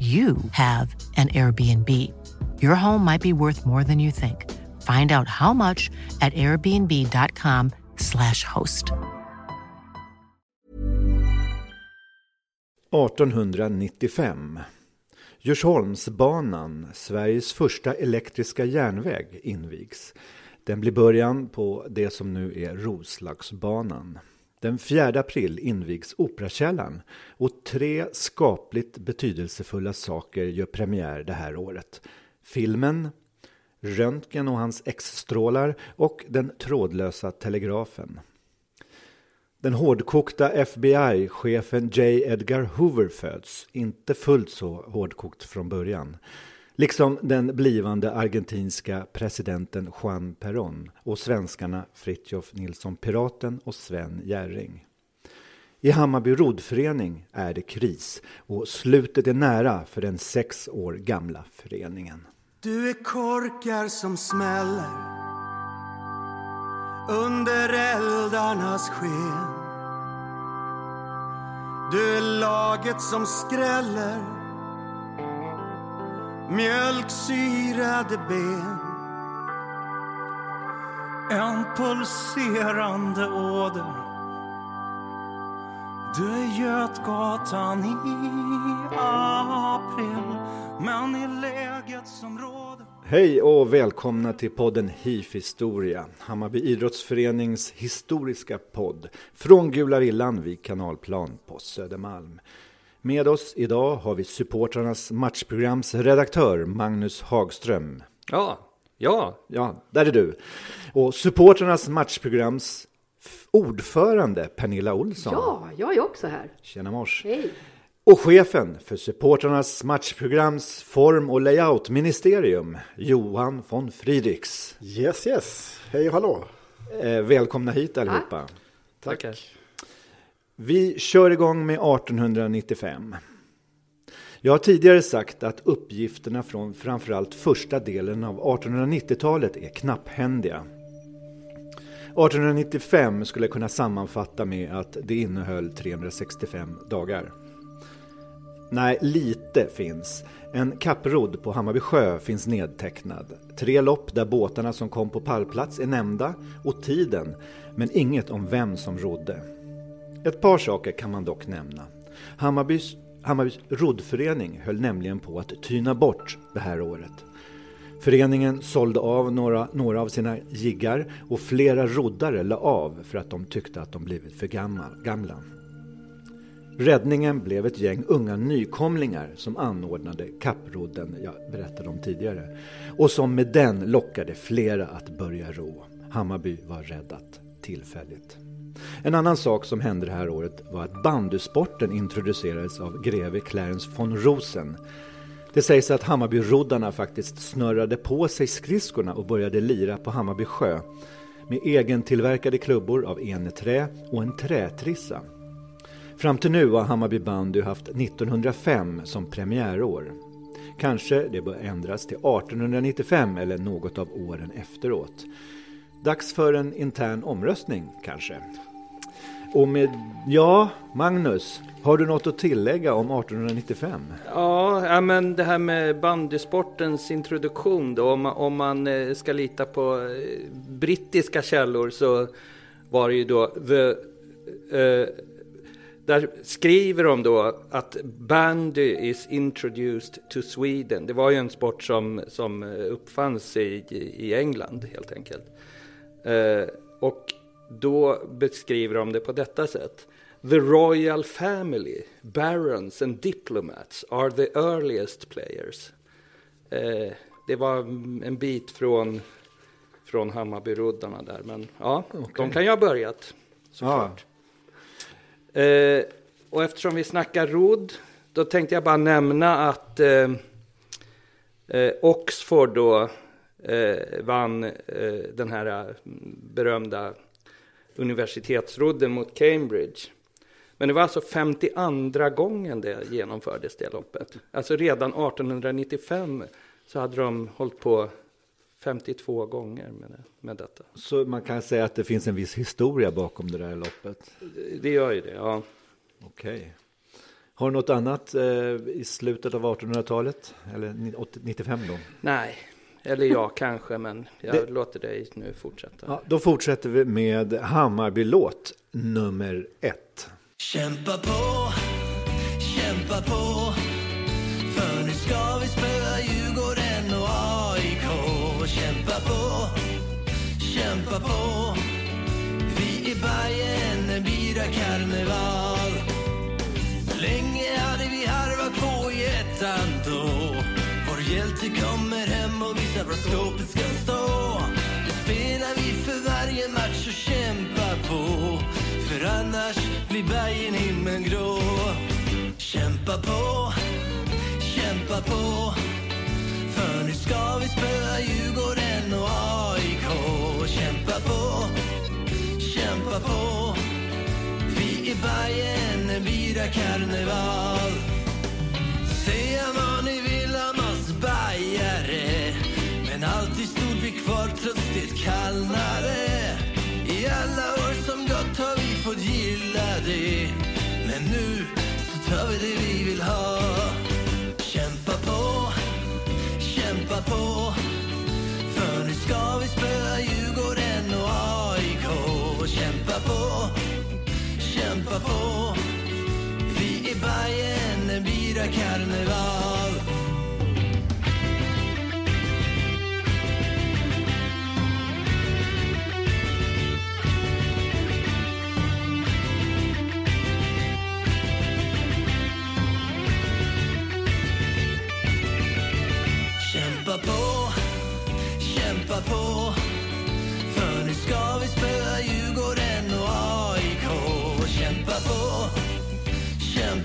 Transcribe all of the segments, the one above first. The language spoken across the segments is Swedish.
you have an Airbnb. Your home might be worth more than you think. Find out how much at airbnb.com slash host. 1895. Djursholmsbanan, Sveriges första elektriska järnväg, invigs. Den blir början på det som nu är Roslagsbanan. Den 4 april invigs Operakällaren och tre skapligt betydelsefulla saker gör premiär det här året. Filmen, Röntgen och hans X-strålar och den trådlösa telegrafen. Den hårdkokta FBI-chefen J. Edgar Hoover föds, inte fullt så hårdkokt från början. Liksom den blivande argentinska presidenten Juan Perón och svenskarna Fritjof Nilsson Piraten och Sven Jerring. I Hammarby roddförening är det kris och slutet är nära för den sex år gamla föreningen. Du är korkar som smäller under eldarnas sken. Du är laget som skräller mjölksyrade ben En pulserande åder Du är Götgatan i april Men i läget som råder Hej och välkomna till podden HIF Historia, Hammarby Idrottsförenings historiska podd från Gula Rillan vid Kanalplan på Södermalm. Med oss idag har vi supportrarnas matchprograms redaktör Magnus Hagström. Ja, ja. Ja, där är du. Och supportrarnas matchprograms ordförande Pernilla Olsson. Ja, jag är också här. Tjena mors. Hej. Och chefen för supportrarnas matchprograms form och layout-ministerium, Johan von Friedrichs. Yes, yes. Hej och hallå. Eh, välkomna hit allihopa. Tackar. Vi kör igång med 1895. Jag har tidigare sagt att uppgifterna från framförallt första delen av 1890-talet är knapphändiga. 1895 skulle jag kunna sammanfatta med att det innehöll 365 dagar. Nej, lite finns. En kapprodd på Hammarby sjö finns nedtecknad. Tre lopp där båtarna som kom på pallplats är nämnda och tiden, men inget om vem som rodde. Ett par saker kan man dock nämna. Hammarbys, Hammarbys roddförening höll nämligen på att tyna bort det här året. Föreningen sålde av några, några av sina jiggar och flera roddare la av för att de tyckte att de blivit för gamla. Räddningen blev ett gäng unga nykomlingar som anordnade kapprodden jag berättade om tidigare och som med den lockade flera att börja ro. Hammarby var räddat tillfälligt. En annan sak som hände det här året var att bandysporten introducerades av greve Clarence von Rosen. Det sägs att Hammarbyroddarna faktiskt snurrade på sig skridskorna och började lira på Hammarby sjö. med egentillverkade klubbor av eneträ och en trätrissa. Fram till nu har Hammarby bandy haft 1905 som premiärår. Kanske det bör ändras till 1895 eller något av åren efteråt. Dags för en intern omröstning kanske. Och med, ja, Magnus, har du något att tillägga om 1895? Ja, ja men det här med bandysportens introduktion då, om man, om man eh, ska lita på eh, brittiska källor så var det ju då the, uh, där skriver de då att bandy is introduced to Sweden. Det var ju en sport som, som uppfanns i, i England helt enkelt. Uh, och då beskriver de det på detta sätt. The royal family, barons and diplomats are the earliest players. Eh, det var en bit från, från Hammarbyruddarna där, men ja, okay. de kan ju ha börjat såklart. Ja. Eh, och eftersom vi snackar rodd, då tänkte jag bara nämna att eh, eh Oxford då eh, vann eh, den här berömda universitetsrodden mot Cambridge. Men det var alltså 52 gången det genomfördes, det loppet. Alltså redan 1895 så hade de hållit på 52 gånger med, det, med detta. Så man kan säga att det finns en viss historia bakom det där loppet? Det gör ju det, ja. Okej. Okay. Har du något annat eh, i slutet av 1800-talet? Eller 95 då? Nej, eller jag kanske, men jag det... låter dig nu fortsätta. Ja, då fortsätter vi med Hammarby-låt nummer ett. Kämpa på, kämpa på För nu ska vi spöa Djurgården och AIK Kämpa på, kämpa på skåpet ska stå. Nu spelar vi för varje match och kämpar på. För annars blir Bajen himmelgrå Kämpa på, kämpa på. För nu ska vi spöa Djurgården och AIK Kämpa på, kämpa på. Vi är Bajen, en bira karneval. Trots kallnade I alla år som gått har vi fått gilla det. Men nu så tar vi det vi vill ha. Kämpa på, kämpa på. För nu ska vi spöa Djurgården och AIK Kämpa på, kämpa på. Vi är Bajen, bira karneval.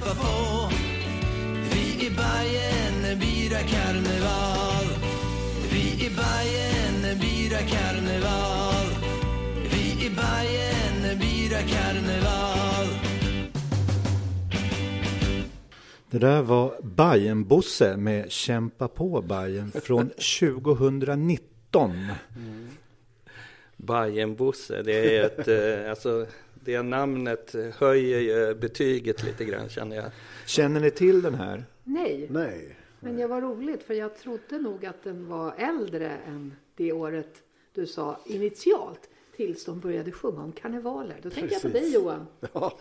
Kämpa på Vi är Bajen, bira karneval Vi är Bajen, bira karneval Vi är Bajen, bira karneval Det där var Bajen-Bosse med Kämpa på Bajen från 2019. Mm. Bajen-Bosse, det är ett, eh, alltså det namnet höjer ju betyget lite grann känner jag. Känner ni till den här? Nej. Nej. Men det var roligt för jag trodde nog att den var äldre än det året du sa initialt tills de började sjunga om karnevaler. Då tänkte jag på dig Johan. Ja,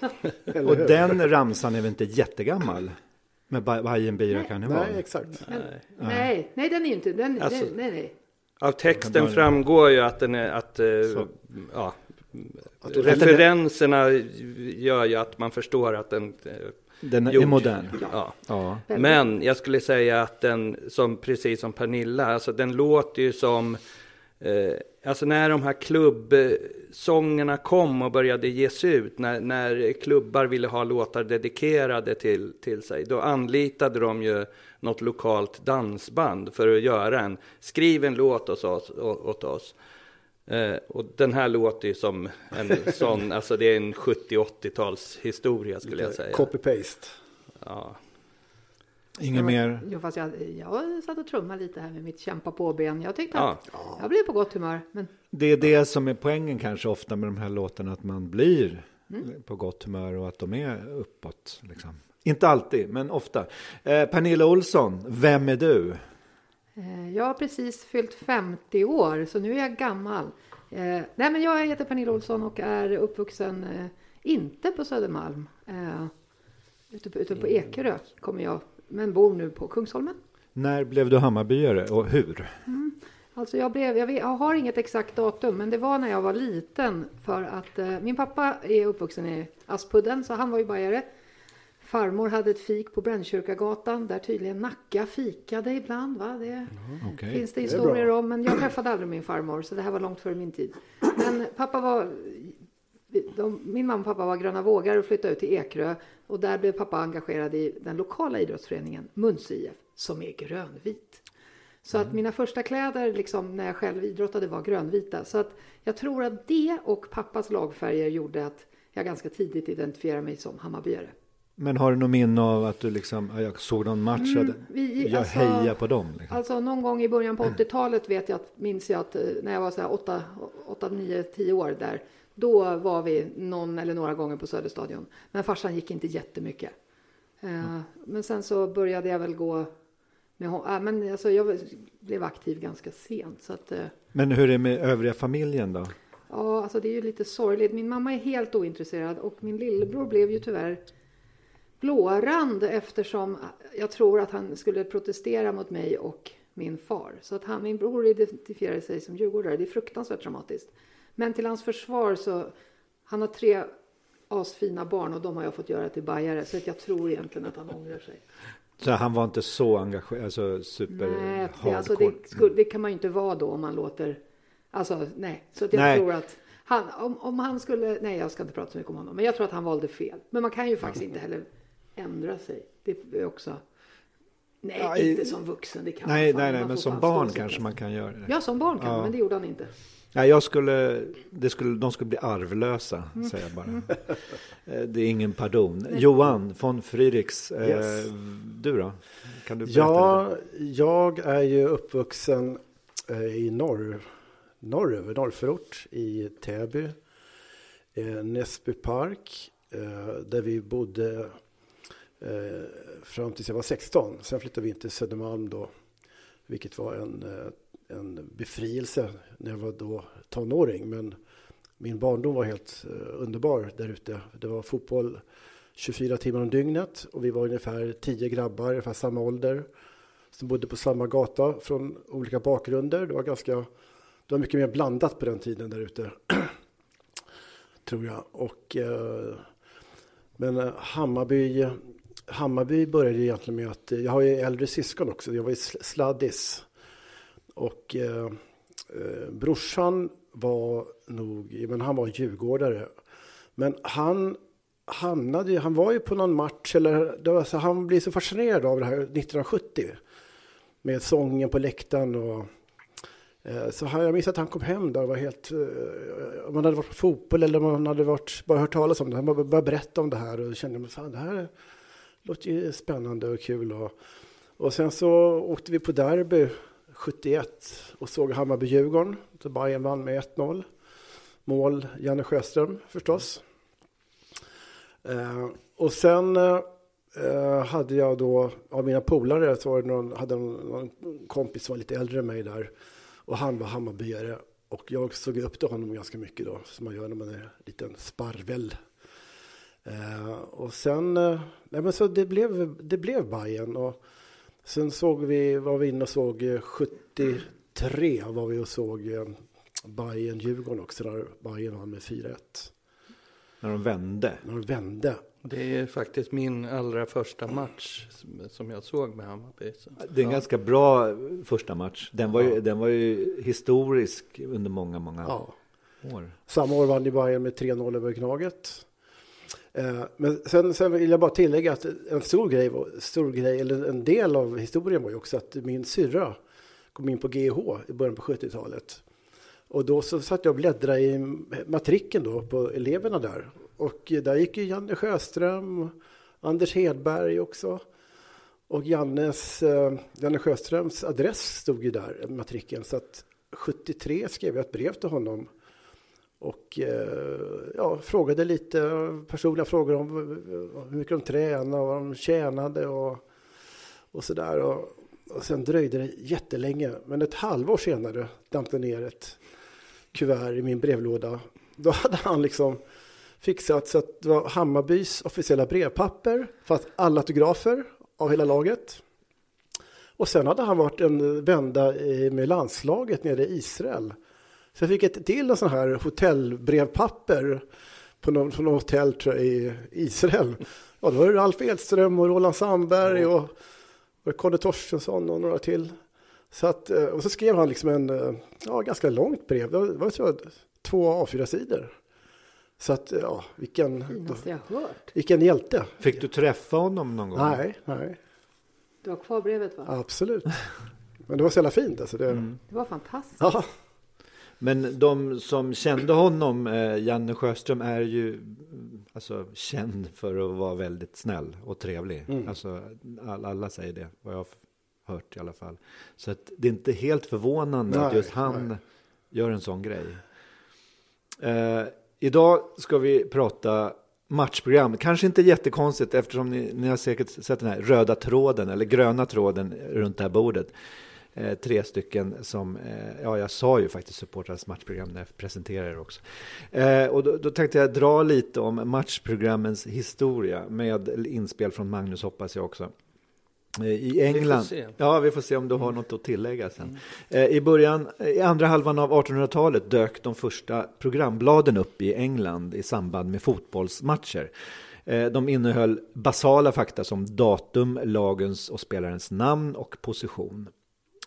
och den ramsan är väl inte jättegammal? Med Bajen bira karneval? Nej, exakt. Men, nej. nej, den är ju inte, den, alltså, den, nej, nej. Av texten framgår ju att den är, att, uh, ja, att referenserna gör ju att man förstår att den uh, den är gjort. modern. Ja. ja. Men jag skulle säga att den, som, precis som Pernilla, alltså den låter ju som Eh, alltså när de här klubbsångerna kom och började ges ut, när, när klubbar ville ha låtar dedikerade till, till sig, då anlitade de ju något lokalt dansband för att göra en, skriv en låt åt oss. Åt oss. Eh, och den här låter ju som en sån, alltså det är en 70-80-tals historia skulle jag säga. Copy-paste. Ja. Inget mer? Jo, fast jag, jag satt och trummade lite här med mitt kämpa på-ben. Jag tyckte Ja. att jag blev på gott humör. Men Det är det som är poängen kanske ofta med de här låtarna, att man blir Mm. på gott humör och att de är uppåt. Liksom. Inte alltid, men ofta. Eh, Pernilla Olsson, vem är du? Eh, Jag har precis fyllt 50 år, så nu är jag gammal. Eh, nej, men jag heter Pernilla Olsson och är uppvuxen, eh, inte på Södermalm, ute på, ute på Ekerö kommer jag, men bor nu på Kungsholmen. När blev du Hammarbyare och hur? Alltså jag, blev, jag, vet, jag har inget exakt datum, men det var när jag var liten. För att eh, min pappa är uppvuxen i Aspudden, så han var ju bajare. Farmor hade ett fik på Brännkyrkagatan, där tydligen Nacka fikade ibland. Va? Det Okej. finns det historier bra. om, men jag träffade aldrig min farmor, så det här var långt före min tid. Men pappa var... De, min mamma och pappa var gröna vågar och flyttade ut till Ekerö. Och där blev pappa engagerad i den lokala idrottsföreningen Muns IF, som är grönvit. Så att mina första kläder liksom, när jag själv idrottade var grönvita. Så att jag tror att det och pappas lagfärger gjorde att jag ganska tidigt identifierade mig som Hammarbyare. Men har du någon minne av att du liksom, ja, jag såg någon match Mm, vi- jag alltså- hejar på dem? Liksom. Alltså någon gång i början på 80-talet vet jag minns jag att eh, när jag var så här 8, 8, 9, 10 år där. Då var vi någon eller några gånger på Söderstadion. Men farsan gick inte jättemycket. Eh, Men sen så började jag väl gå med äh, men alltså jag blev aktiv ganska sent. Så att, eh, Men hur är det med övriga familjen då? Ja, alltså det är ju lite sorgligt. Min mamma är helt ointresserad och min lillebror blev ju tyvärr blårand eftersom jag tror att han skulle protestera mot mig och min far. Så att han, min bror identifierade sig som djurgårdare. Det är fruktansvärt dramatiskt. Men till hans försvar så, han har tre asfina barn och de har jag fått göra till bajare. Så att jag tror egentligen att han ångrar sig. Så han var inte så engagerad, alltså super Nej, det, alltså det, det kan man ju inte vara då om man låter... Alltså nej, så att jag Nej. tror att han, om, om han skulle... Nej, jag ska inte prata så mycket om honom. Men jag tror att han valde fel. Men man kan ju faktiskt inte heller ändra sig. Det är också... Nej, Ja, i- inte som vuxen. Det kan Nej, man nej, nej, Man men som barn kanske man kan göra det. Ja, som barn kan Ja. men det gjorde han inte. Nej, jag skulle, det skulle, de skulle bli arvlösa, Mm. säger jag bara. Eh, Det är ingen pardon. Johan von Friedrichs, eh, Yes. du då? Kan du berätta Ja, lite? jag är ju uppvuxen eh, i norr, norröver, norrförort i Täby. Eh, Näsby park, eh, där vi bodde eh, fram tills jag var 16. Sen flyttade vi in till Södermalm då, vilket var en, eh, en befrielse när jag var då tonåring. Men min barndom var helt eh, underbar där ute. Det var fotboll 24 timmar om dygnet och vi var ungefär 10 grabbar, ungefär samma ålder, som bodde på samma gata från olika bakgrunder. Det var ganska, det var mycket mer blandat på den tiden där ute, tror jag. Och, eh, men eh, Hammarby, Hammarby började egentligen med att, eh, jag har ju äldre syskon också, jag var ju sladdis. Och eh, eh, brorsan var nog, men han var djurgårdare. Men han hamnade ju, han var ju på någon match, eller det var så, han blev så fascinerad av det här 1970. Med sången på läktaren och eh, så han, jag minns att han kom hem där och var helt, eh, om man hade varit på fotboll eller om man hade varit, bara hört talas om det, han bara började berätta om det här och kände, fan det här låter ju spännande och kul. Och, och sen så åkte vi på derby 71 och såg Hammarby-Djurgården. Så Bayern vann med 1-0. Mål Janne Sjöström förstås. Eh, och sen eh, hade jag då, av mina polare, så var det någon, hade någon, någon kompis som var lite äldre än mig där. Och han var Hammarbyare. Och jag såg upp till honom ganska mycket då, som man gör när man är en liten sparvel. Eh, och sen, eh, nej men så det blev, det blev Bayern och sen såg vi, var vi inne och såg eh, 73 var vi och såg eh, Bayern Djurgården också, där Bayern vann med 4-1. När de vände. När de vände. Det är faktiskt min allra första match som- som jag såg med Hammarby. Så. Det är en Ja. ganska bra första match. Den var, ju, Ja. den var ju historisk under många, många Ja. år. Samma år vann ju Bayern med 3-0 över Gnaget. Eh, men sen, sen vill jag bara tillägga att en stor grej, stor grej, eller en del av historien var ju också att min syrra kom in på GH i början på 70-talet. Och då så satt jag och bläddrade i matriken då på eleverna där. Och där gick ju Janne Sjöström, Anders Hedberg också. Och Jannes, eh, Janne Sjöströms adress stod ju där, matriken. Så att 73 skrev jag ett brev till honom. Och eh, ja, frågade lite personliga frågor om eh, hur mycket de tränade och vad de tjänade och, och sådär. Och, och sen dröjde det jättelänge. Men ett halvår senare damp det ner ett kuvert i min brevlåda. Då hade han liksom fixat så att det var Hammarbys officiella brevpapper, fast alla autografer av hela laget. Och sen hade han varit en vända med landslaget nere i Israel. Så jag fick ett till sån här hotellbrevpapper på någon, på någon hotell tror jag, i Israel. Ja, då var det Ralf Edström och Roland Sandberg och, och Conny Torstensson och några till. Så att, eh, och så skrev han liksom en eh, ja, ganska långt brev. Det var, det var så, två A4-sidor. Så att, ja, vilken, Finaste jag hört. vilken hjälte. Fick du träffa honom någon gång? Nej, nej, Du har kvar brevet va? absolut. Men det var så jävla fint alltså. Det, Det var fantastiskt. ja, Men de som kände honom, eh, Janne Sjöström, är ju alltså, känd för att vara väldigt snäll och trevlig. Mm. Alltså, all, alla säger det, vad jag har hört i alla fall. Så att det är inte helt förvånande att Nej, just han nej. gör en sån grej. Eh, idag ska vi prata matchprogram. Kanske inte jättekonstigt eftersom ni, ni har säkert sett den här röda tråden eller gröna tråden runt det här bordet. Eh, tre stycken som, eh, ja jag sa ju faktiskt supportrarnas matchprogram när jag presenterade det också. Eh, och då, då tänkte jag dra lite om matchprogrammens historia med inspel från Magnus hoppas jag också. I England. se. Ja, vi får se om du har något att tillägga sen. Eh, I början, i andra halvan av 1800-talet dök de första programbladen upp i England i samband med fotbollsmatcher. De innehöll basala fakta som datum, lagens och spelarens namn och position.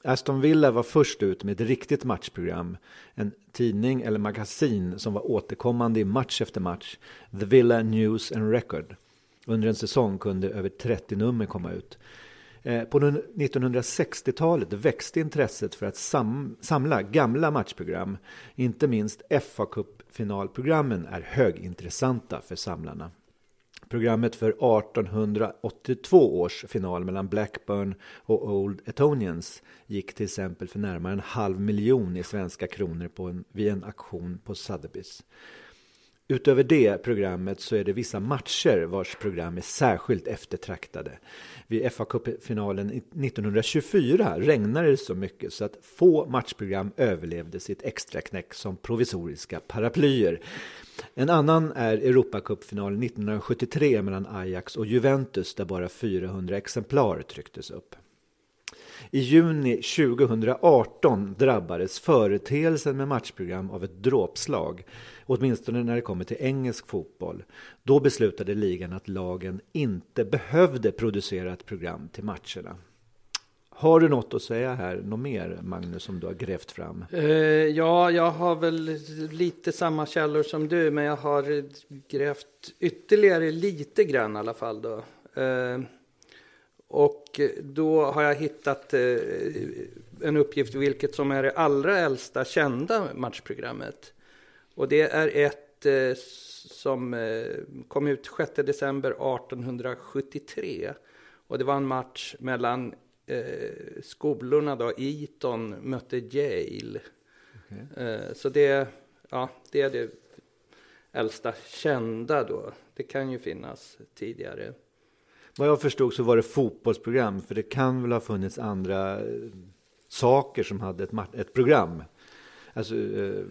Aston Villa var först ut med ett riktigt matchprogram, en tidning eller magasin som var återkommande i match efter match, The Villa News and Record. Under en säsong kunde över 30 nummer komma ut. Eh, på 1960-talet växte intresset för att sam samla gamla matchprogram. Inte minst fa Cup-finalprogrammen är högintressanta för samlarna. Programmet för 1882 års final mellan Blackburn och Old Etonians gick till exempel för närmare en halv miljon i svenska kronor på en, vid en auktion på Sotheby's. Utöver det programmet så är det vissa matcher vars program är särskilt eftertraktade. Vid fa Cup-finalen 1924 regnade det så mycket så att få matchprogram överlevde sitt extraknäck som provisoriska paraplyer. En annan är Europacupfinalen 1973 mellan Ajax och Juventus där bara 400 exemplar trycktes upp. I juni 2018 drabbades företeelsen med matchprogram av ett dråpslag, åtminstone när det kommer till engelsk fotboll. Då beslutade ligan att lagen inte behövde producera ett program till matcherna. Har du något att säga här, något mer Magnus som du har grävt fram? Eh, ja, jag har väl lite samma källor som du, men jag har grävt ytterligare lite grann i alla fall då. Eh, och då har jag hittat eh, en uppgift vilket som är det allra äldsta kända matchprogrammet. Och det är ett eh, som eh, kom ut 6 december 1873. Och det var en match mellan eh, skolorna då, Eton mötte Yale. Eh, så det, ja, det är det äldsta kända då. Det kan ju finnas tidigare. Vad jag förstod så var det fotbollsprogram, för det kan väl ha funnits andra saker som hade ett, ett program. Alltså eh,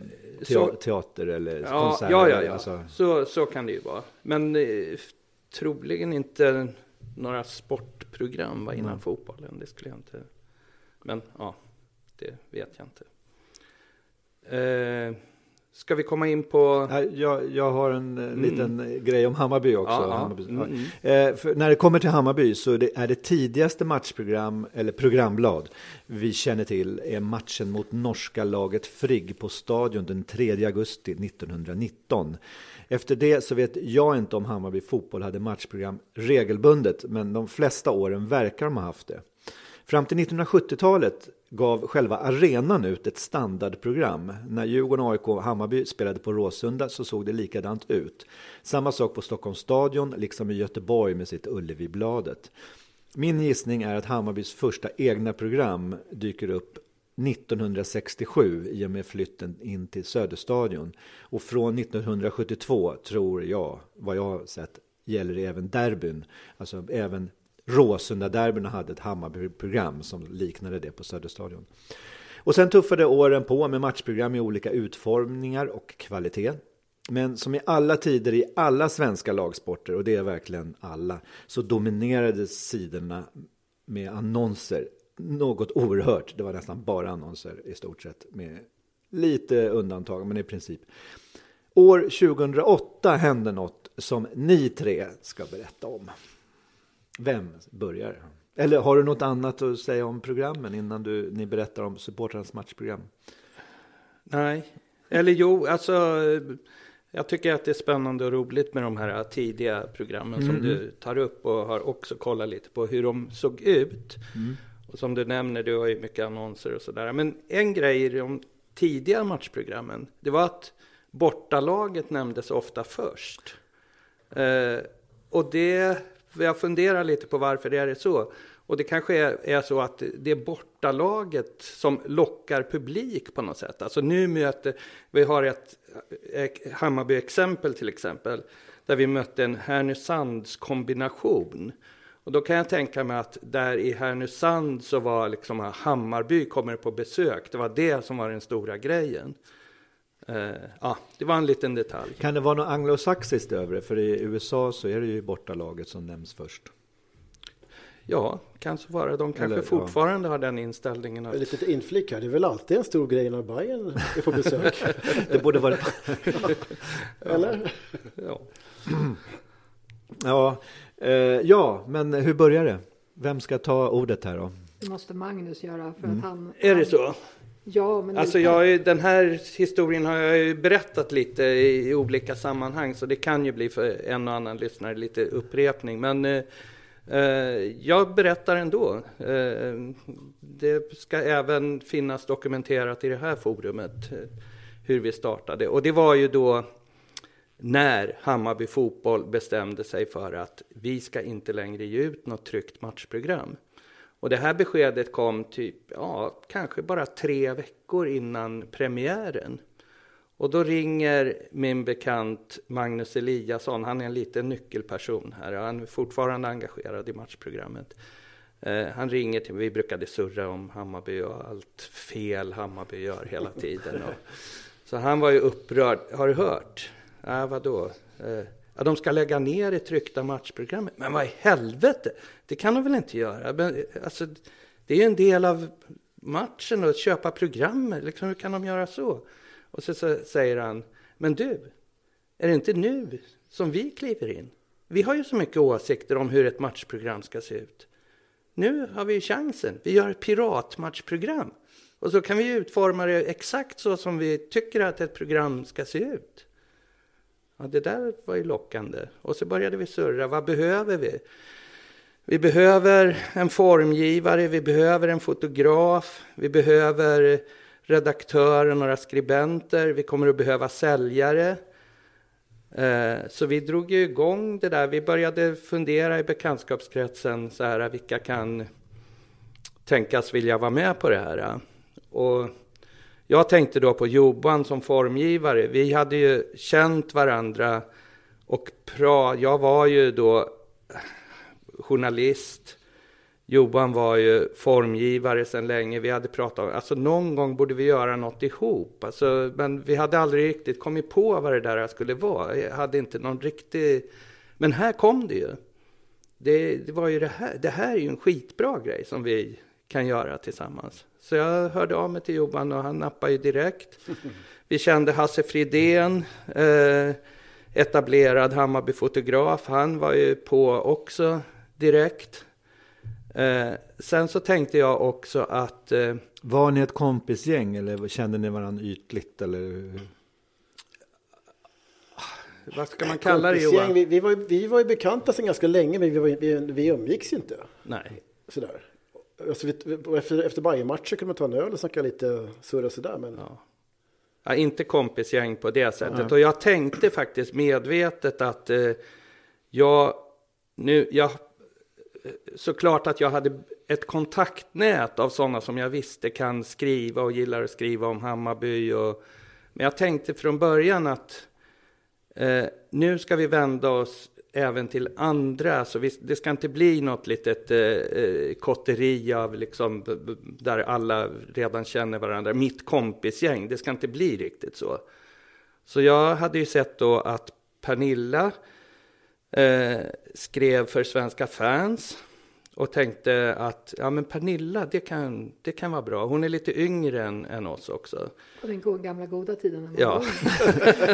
Så- tea- teater eller Ja, konserter. ja, ja, ja. Alltså, Så, så kan det ju vara. Men eh, troligen inte några sportprogram var innan Mm. fotbollen. Det skulle jag inte. Men ja, det vet jag inte. Eh, ska vi komma in på? Jag, jag har en eh, liten eh, grej om Hammarby också. Ja. Hammarby. Mm, mm. Eh, när det kommer till Hammarby så det är det tidigaste matchprogram, eller programblad, vi känner till är matchen mot norska laget Frigg på Stadion den 3 augusti 1919. Efter det så vet jag inte om Hammarby fotboll hade matchprogram regelbundet, men de flesta åren verkar de ha haft det. Fram till 1970-talet gav själva arenan ut ett standardprogram. När Djurgården, AIK och Hammarby spelade på Råsunda så såg det likadant ut. Samma sak på Stockholms stadion, liksom i Göteborg med sitt Ullevibladet. Min gissning är att Hammarbys första egna program dyker upp 1967 i och med flytten in till Söderstadion. Och från 1972 tror jag, vad jag har sett, gäller det även derbyn. Alltså även Råsunda-derbyna hade ett Hammarby-program som liknade det på Söderstadion. Och sen tuffade åren på med matchprogram i olika utformningar och kvalitet. Men som i alla tider i alla svenska lagsporter, och det är verkligen alla, så dominerade sidorna med annonser något oerhört. Det var nästan bara annonser i stort sett, med lite undantag, men i princip. År 2008 hände något som ni tre ska berätta om. Vem börjar? Eller har du något annat att säga om programmen innan du, ni berättar om supportrarnas matchprogram? Nej, eller jo, alltså jag tycker att det är spännande och roligt med de här tidiga programmen mm. som du tar upp och har också kollat lite på hur de såg ut. Mm. Och som du nämner, du har ju mycket annonser och sådär. Men en grej i de tidiga matchprogrammen, det var att bortalaget nämndes ofta först. Eh, och det, jag funderar lite på varför det är så. Och det kanske är, är, så att det är bortalaget som lockar publik på något sätt. Alltså nu möter, vi har ett, ett Hammarby-exempel till exempel, där vi mötte en Härnösands kombination. Och då kan jag tänka mig att där i Härnösand så var liksom Hammarby kommer på besök. Det var det som var den stora grejen. Uh, ja, det var en liten detalj. Kan det vara något anglosaxiskt över det? För i USA så är det ju bortalaget som nämns först. Ja, kanske vara. De kanske Eller, fortfarande ja. har den inställningen. Att... Ett litet inflick här. Det är väl alltid en stor grej när Bayern är på besök. det borde vara... Eller? Ja. ja, eh, ja, men hur börjar det? Vem ska ta ordet här då? Det måste Magnus göra. För mm. att han, är det så? Ja, men alltså jag, den här historien har jag ju berättat lite i, i, olika sammanhang så det kan ju bli för en och annan lyssnare lite upprepning. Men eh, Eh, jag berättar ändå. Eh, det ska även finnas dokumenterat i det här forumet eh, hur vi startade. Och det var ju då när Hammarby fotboll bestämde sig för att vi ska inte längre ge ut något tryckt matchprogram. Och det här beskedet kom typ, ja, kanske bara tre veckor innan premiären. Och då ringer min bekant Magnus Eliasson, han är en liten nyckelperson här, han är fortfarande engagerad i matchprogrammet. Eh, han ringer till mig, vi brukade surra om Hammarby och allt fel Hammarby gör hela tiden. Och, så han var ju upprörd, har du hört? Ja, vadå? Eh, ja, de ska lägga ner det tryckta matchprogrammet. Men vad i helvete, det kan de väl inte göra? Men, alltså, det är ju en del av matchen att köpa programmet, liksom, hur kan de göra så? Och så, så säger han, men du, är det inte nu som vi kliver in? Vi har ju så mycket åsikter om hur ett matchprogram ska se ut. Nu har vi ju chansen. Vi gör ett piratmatchprogram. Och så kan vi utforma det exakt så som vi tycker att ett program ska se ut. Ja, det där var ju lockande. Och så började vi surra. Vad behöver vi? Vi behöver en formgivare, vi behöver en fotograf, vi behöver redaktörer, några skribenter, vi kommer att behöva säljare. Eh, så vi drog ju igång det där. Vi började fundera i bekantskapskretsen, så här, vilka kan tänkas vilja vara med på det här? Och jag tänkte då på Johan som formgivare. Vi hade ju känt varandra och pra, jag var ju då journalist Johan var ju formgivare sedan länge. Vi hade pratat om, alltså någon gång borde vi göra något ihop. Alltså, men vi hade aldrig riktigt kommit på vad det där skulle vara. Jag hade inte någon riktig... Men här kom det ju. Det, det var ju det här. Det här är ju en skitbra grej som vi kan göra tillsammans. Så jag hörde av mig till Johan och han nappade ju direkt. Vi kände Hasse Fridén, eh, etablerad Hammarby-fotograf. Han var ju på också direkt. Eh, sen så tänkte jag också att... Eh, var ni ett kompisgäng eller kände ni varandra ytligt? Eller? Vad ska man kalla det Johan? Vi, vi, var, vi var ju bekanta sedan ganska länge men vi, var, vi, vi umgicks ju inte. Nej. Sådär. Alltså, efter, efter Bayern-matcher kunde man ta en öl och snacka lite surra sådär. Men Ja. Ja, inte kompisgäng på det sättet. Och jag tänkte faktiskt medvetet att eh, jag nu, jag, såklart att jag hade ett kontaktnät av sådana som jag visste kan skriva och gillar att skriva om Hammarby. Och, men jag tänkte från början att eh, nu ska vi vända oss även till andra, så vi, det ska inte bli något litet eh, eh kotteri av liksom, där alla redan känner varandra, mitt kompisgäng, det ska inte bli riktigt så. Så jag hade ju sett då att Pernilla eh, skrev för svenska fans och tänkte att ja, men Pernilla, det kan, det kan vara bra. Hon är lite yngre än, än oss också. På den go- gamla goda tiden. när man Ja.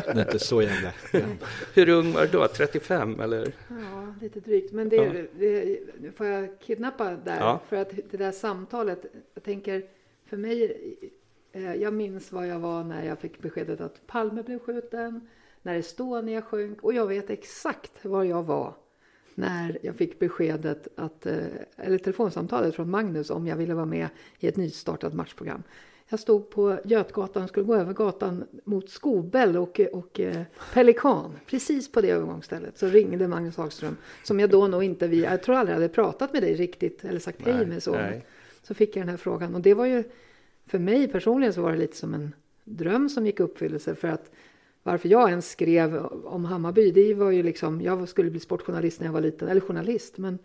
Det är inte så jävla... Hur ung var du då? 35 eller? Ja, lite drygt. Men det, det, nu får jag kidnappa där. Ja. För att det där samtalet, jag tänker för mig, eh, jag minns vad jag var när jag fick beskedet att Palme blev skjuten, när Estonia sjönk och jag vet exakt var jag var när jag fick beskedet att, eh, eller telefonsamtalet från Magnus om jag ville vara med i ett nystartat matchprogram. Jag stod på Götgatan och skulle gå över gatan mot Skobel och, och eh, Pelikan. Precis på det övergångsstället så ringde Magnus Hagström som jag då nog inte, vi, jag tror aldrig hade pratat med dig riktigt eller sagt hej med så. nej. Så fick jag den här frågan och det var ju för mig personligen så var det lite som en dröm som gick i uppfyllelse för att varför jag ens skrev om Hammarby, det var ju liksom, jag skulle bli sportjournalist när jag var liten, eller journalist, men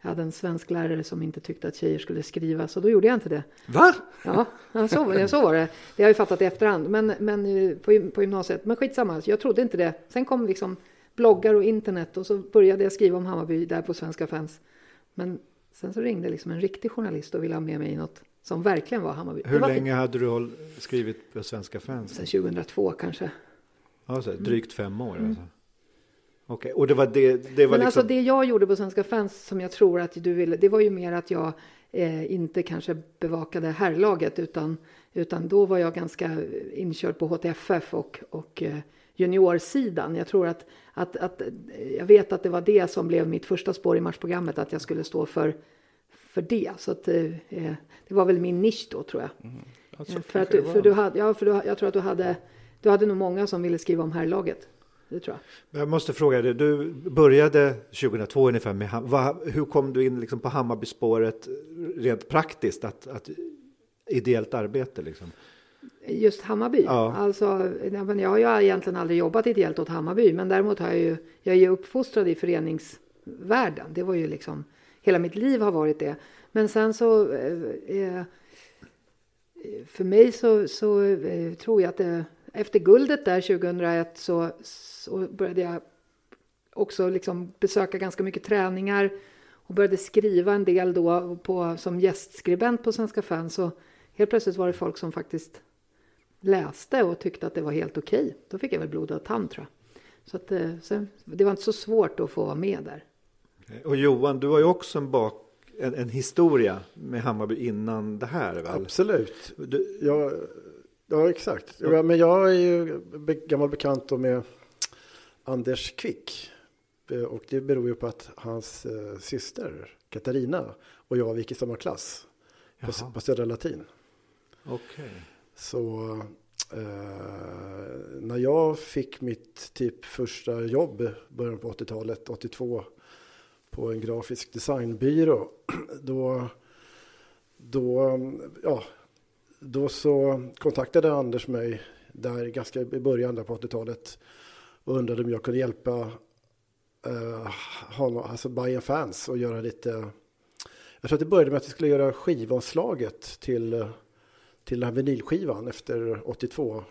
jag hade en svensk lärare som inte tyckte att tjejer skulle skriva, så då gjorde jag inte det. Va? Ja, så, så var det. Det har jag ju fattat i efterhand, men, men eh, på, på gymnasiet. Men skitsamma, jag trodde inte det. Sen kom liksom bloggar och internet och så började jag skriva om Hammarby där på Svenska fans. Men sen så ringde liksom en riktig journalist och ville ha med mig i något som verkligen var Hammarby. Hur var länge hade du skrivit på Svenska fans? Sen 2002 kanske. Ja, så här, drygt fem år alltså. Okej, och det var det, det var Men liksom... alltså det jag gjorde på Svenska fans som jag tror att du ville, det var ju mer att jag eh, inte kanske bevakade herrlaget utan, utan då var jag ganska inkörd på HTFF och, och eh, juniorsidan. Jag tror att, att, att, eh, jag vet att det var det som blev mitt första spår i matchprogrammet, att jag skulle stå för, för det. Så att, eh, eh, det var väl min nisch då tror jag. Alltså, Eh, för att, du- för du hade, ja, för du, jag tror att du hade, du hade nog många som ville skriva om herrlaget. Det tror jag. Jag måste fråga dig, du började 2002 ungefär med vad, hur kom du in liksom på Hammarbyspåret rent praktiskt, att, att ideellt arbete liksom? Just Hammarby? Ja. Alltså, jag har ju egentligen aldrig jobbat ideellt åt Hammarby, men däremot har jag ju, jag är ju uppfostrad i föreningsvärlden. Det var ju liksom, hela mitt liv har varit det. Men sen så, eh, eh, för mig så, så eh, tror jag att det, efter guldet där 2001 så, så började jag också liksom besöka ganska mycket träningar och började skriva en del då på, som gästskribent på Svenska fans. Så helt plötsligt var det folk som faktiskt läste och tyckte att det var helt okej. Då fick jag väl blodad tand tror jag. Så att, eh, sen, det var inte så svårt att få vara med där. Och Johan, du har ju också en, bak, en, en historia med Hammarby innan det här väl? Absolut. Du, Ja, ja exakt. Ja, men jag är ju gammal bekant med Anders Kvick. Eh, Och det beror ju på att hans eh, syster Katarina och jag gick i samma klass på, Jaha. på Södra Latin. Okej. Så eh, när jag fick mitt typ första jobb början på 80-talet, 82, på en grafisk designbyrå, då, då, ja, då så kontaktade Anders mig där ganska i början där på 80-talet och undrade om jag kunde hjälpa eh, honom, alltså Bayern fans och göra lite jag tror att det började med att vi skulle göra skivomslaget till, till den här vinylskivan efter 82.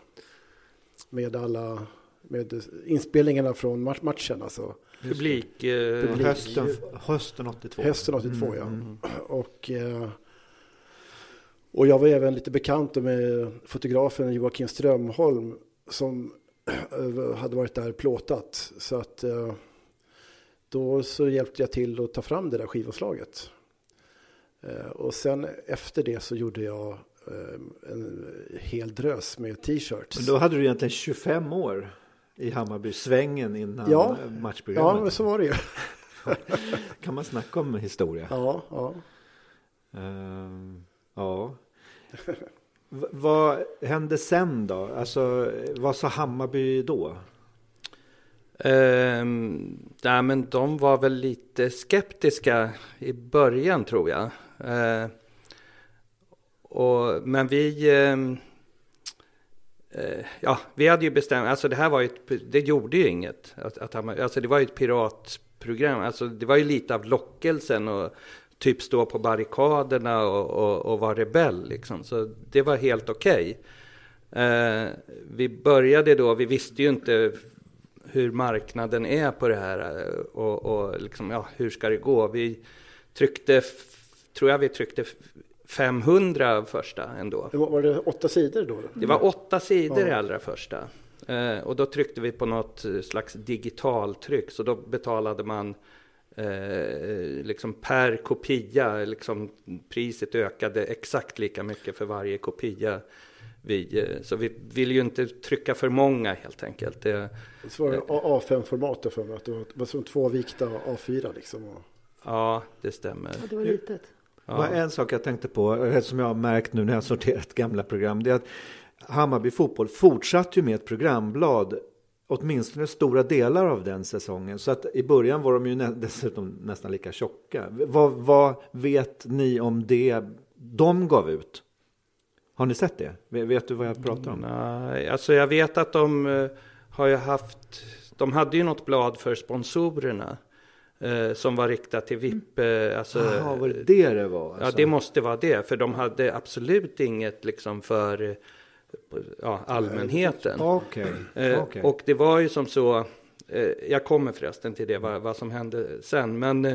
Med alla med inspelningarna från match, matchen, alltså Publik, eh, Publik. Hösten, hösten 82. hösten 82. Mm, ja. mm. Och, eh, och jag var även lite bekant med fotografen Joakim Strömholm som eh, hade varit där plåtat. Så att eh, då så hjälpte jag till att ta fram det där skivomslaget. Eh, Och sen efter det så gjorde jag en hel drös med t-shirts. Men då hade du egentligen 25 år i Hammarby-svängen innan Ja. eh, Ja, matchprogrammet. men så var det ju. Kan man snacka om historia? Ja, ja. Eh, ja. Vad hände sen då? Alltså, vad sa Hammarby då? Ehm, nej, men de var väl lite skeptiska i början tror jag. Eh, och, men vi, ehm, eh, ja, vi hade ju bestämt, alltså det här var ju, ett, det gjorde ju inget. Att, att, alltså det var ju ett piratprogram, alltså det var ju lite av lockelsen och typ stå på barrikaderna och, och, och vara rebell liksom. Så det var helt okej. Eh, vi började då, vi visste ju inte hur marknaden är på det här eh, och, och liksom, ja, hur ska det gå? Vi tryckte, tror jag vi tryckte f- 500 första ändå. Var det åtta sidor då? Det var åtta sidor i Ja. allra första. Eh, och då tryckte vi på något slags digitaltryck, så då betalade man eh, liksom per kopia, liksom priset ökade exakt lika mycket för varje kopia. Vi, eh, så vi ville ju inte trycka för många helt enkelt. Det, Så var det A- A5-formatet för mig, att det var, det var som två vikta A4 liksom. Och, ja, det stämmer. Ja, det var litet. Det var Ja. en sak jag tänkte på, som jag har märkt nu när jag har sorterat gamla program, det är att Hammarby fotboll fortsatte ju med ett programblad åtminstone stora delar av den säsongen. Så att i början var de ju nä dessutom nästan lika tjocka. Vad, vad vet ni om det de gav ut? Har ni sett det? Vet du vad jag pratar om? Nej, alltså jag vet att de eh, har ju haft, de hade ju något blad för sponsorerna eh, som var riktat till VIP. Eh, alltså, Jaha, var det det det var? Ja, alltså? det måste vara det, för de hade absolut inget liksom för ja, allmänheten. Okej, Eh, okej. Och det var ju som så, eh, jag kommer förresten till det, vad, vad som hände sen. Men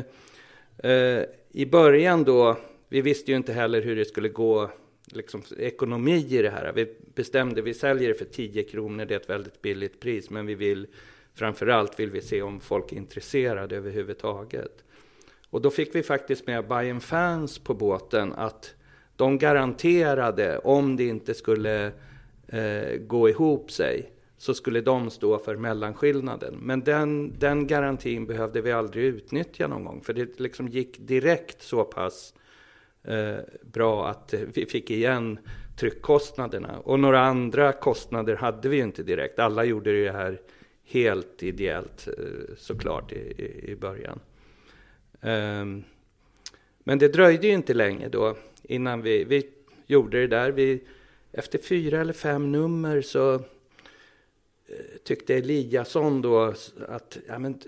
eh, i början då, vi visste ju inte heller hur det skulle gå, liksom ekonomi i det här. Vi bestämde, vi säljer det för 10 kronor, det är ett väldigt billigt pris, men vi vill, framförallt vill vi se om folk är intresserade överhuvudtaget. Och då fick vi faktiskt med Bayern Fans på båten att de garanterade om det inte skulle eh, gå ihop sig så skulle de stå för mellanskillnaden. Men den, den garantin behövde vi aldrig utnyttja någon gång för det liksom gick direkt så pass eh, bra att vi fick igen tryckkostnaderna. Och några andra kostnader hade vi ju inte direkt. Alla gjorde det här helt ideellt eh, såklart i, i, i början. Um, men det dröjde ju inte länge då innan vi, vi gjorde det där. Vi, efter fyra eller fem nummer så eh, tyckte Eliasson då att ja, men,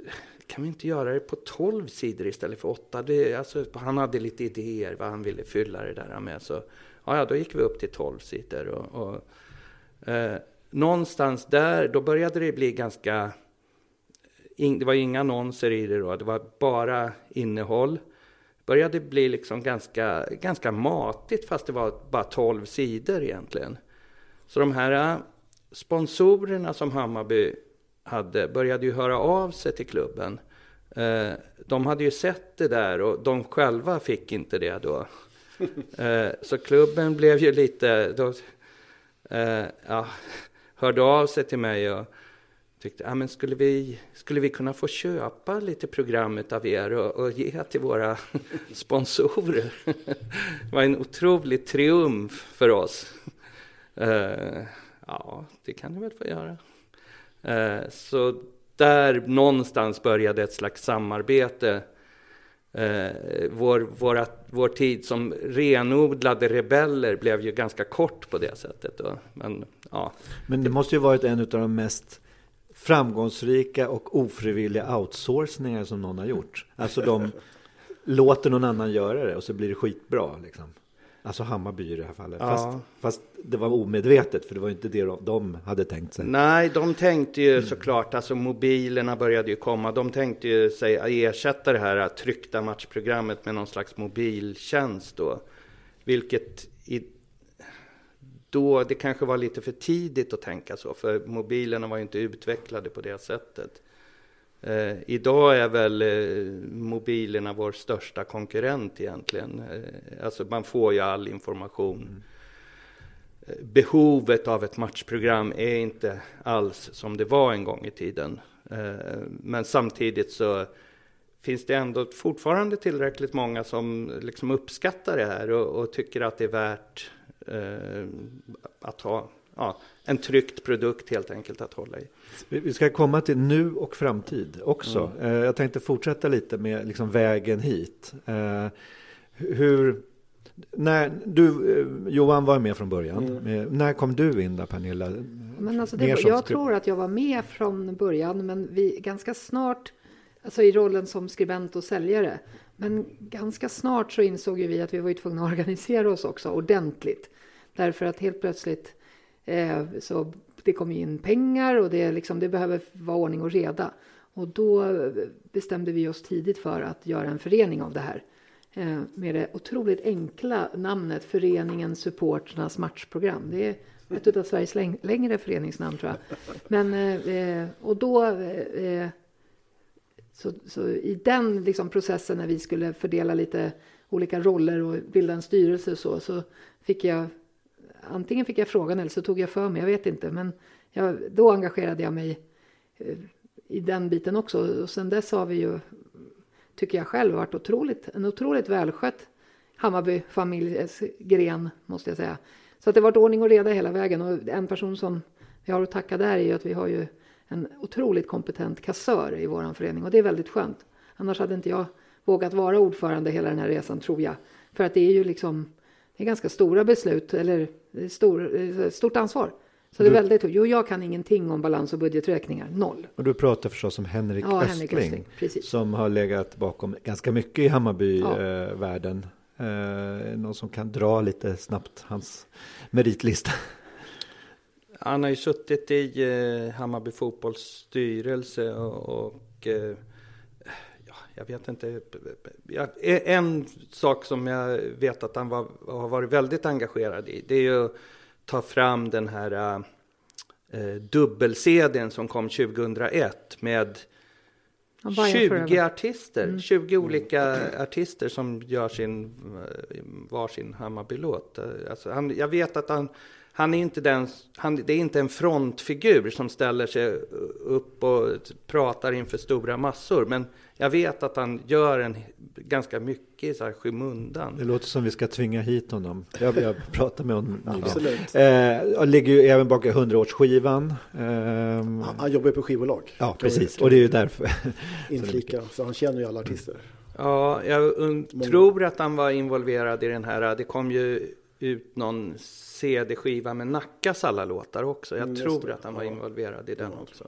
kan vi inte göra det på 12 sidor istället för 8? Det, alltså, han hade lite idéer vad han ville fylla det där med. Så ja, ja, då gick vi upp till 12 sidor. Och, och, eh, någonstans där, då började det bli ganska... Eh, in, det var inga annonser i det då, det var bara innehåll började bli liksom ganska, ganska matigt fast det var bara 12 sidor egentligen. Så de här sponsorerna som Hammarby hade började ju höra av sig till klubben. Eh, de hade ju sett det där och de själva fick inte det då. Eh, så klubben blev ju lite, då, eh, ja, hörde av sig till mig och tyckte, ja men skulle vi, skulle vi kunna få köpa lite program av er och, och ge till våra sponsorer? det var en otrolig triumf för oss. Uh, ja, det kan ni väl få göra. Uh, så där någonstans började ett slags samarbete. Uh, vår, våra, vår tid som renodlade rebeller blev ju ganska kort på det sättet. Då. Men, ja. Men det måste ju varit en av de mest framgångsrika och ofrivilliga outsourcningar som någon har gjort. Alltså de låter någon annan göra det och så blir det skitbra. Liksom. Alltså Hammarby i det här fallet. Ja. Fast, fast det var omedvetet för det var inte det de, de hade tänkt sig. Nej, de tänkte ju såklart, alltså mobilerna började ju komma. De tänkte ju sig ersätta det här tryckta matchprogrammet med någon slags mobiltjänst då. Vilket i, då, det kanske var lite för tidigt att tänka så, för mobilerna var ju inte utvecklade på det sättet. Eh, idag är väl eh, mobilerna vår största konkurrent egentligen. Eh, alltså man får ju all information. Eh, Behovet av ett matchprogram är inte alls som det var en gång i tiden. Eh, men samtidigt så finns det ändå fortfarande tillräckligt många som liksom uppskattar det här och, och tycker att det är värt eh, att ha ja, en tryckt produkt helt enkelt att hålla i. Vi ska komma till nu och framtid också. Mm. Jag tänkte fortsätta lite med liksom vägen hit. Eh, hur, när du, eh, Johan var med från början. Mm. När kom du in där Pernilla? Men alltså det, jag tror att jag var med från början men vi ganska snart, alltså i rollen som skribent och säljare. Men ganska snart så insåg vi att vi var tvungna att organisera oss också ordentligt. Därför att helt plötsligt Eh, så det kommer in pengar och det, liksom, det behöver vara ordning och reda. Och då bestämde vi oss tidigt för att göra en förening av det här. Eh, med det otroligt enkla namnet Föreningen Supporternas matchprogram. Det är ett av Sveriges läng längre föreningsnamn tror jag. Men, eh, eh och då eh, eh, så, så, i den liksom processen när vi skulle fördela lite olika roller och bilda en styrelse så, så fick jag antingen fick jag frågan eller så tog jag för mig, jag vet inte. Men jag, då engagerade jag mig eh, i den biten också. Och sen dess har vi ju, tycker jag själv, varit otroligt, en otroligt välskött Hammarby-familjegren, måste jag säga. Så att det har varit ordning och reda hela vägen. Och en person som vi har att tacka där är ju att vi har ju en otroligt kompetent kassör i vår förening och det är väldigt skönt. Annars hade inte jag vågat vara ordförande hela den här resan tror jag. För att det är ju liksom, det är ganska stora beslut, eller stor, stort ansvar. Så du, det är väldigt, jo, jag kan ingenting om balans och budgeträkningar, noll. Och du pratar förstås om Henrik ja, Östling, Henrik Östling som har legat bakom ganska mycket i Hammarby-världen. Ja. Eh, någon som kan dra lite snabbt hans meritlista? Han har ju suttit i eh, Hammarby fotbolls styrelse och, och eh, jag vet inte. En sak som jag vet att han var, har varit väldigt engagerad i, det är ju att ta fram den här eh, dubbel-CDn som kom 2001 med 20 artister, mm. 20 olika artister som gör sin eh, varsin Hammarby-låt. Alltså han, jag vet att han han är inte den, han, det är inte en frontfigur som ställer sig upp och pratar inför stora massor. Men jag vet att han gör en, ganska mycket i så här skymundan. Det låter som vi ska tvinga hit honom. Jag, jag pratade med honom nyligen. Absolut. Eh, ligger ju även bakom 100-årsskivan. Eh, han jobbar ju på skivbolag. Ja, precis. Och det är ju därför. Inflika, så han känner ju alla artister. Ja, jag tror att han var involverad i den här. Det kom ju ut någon CD-skiva med Nackas alla låtar också. Jag mm, tror att han var involverad i den ja. också.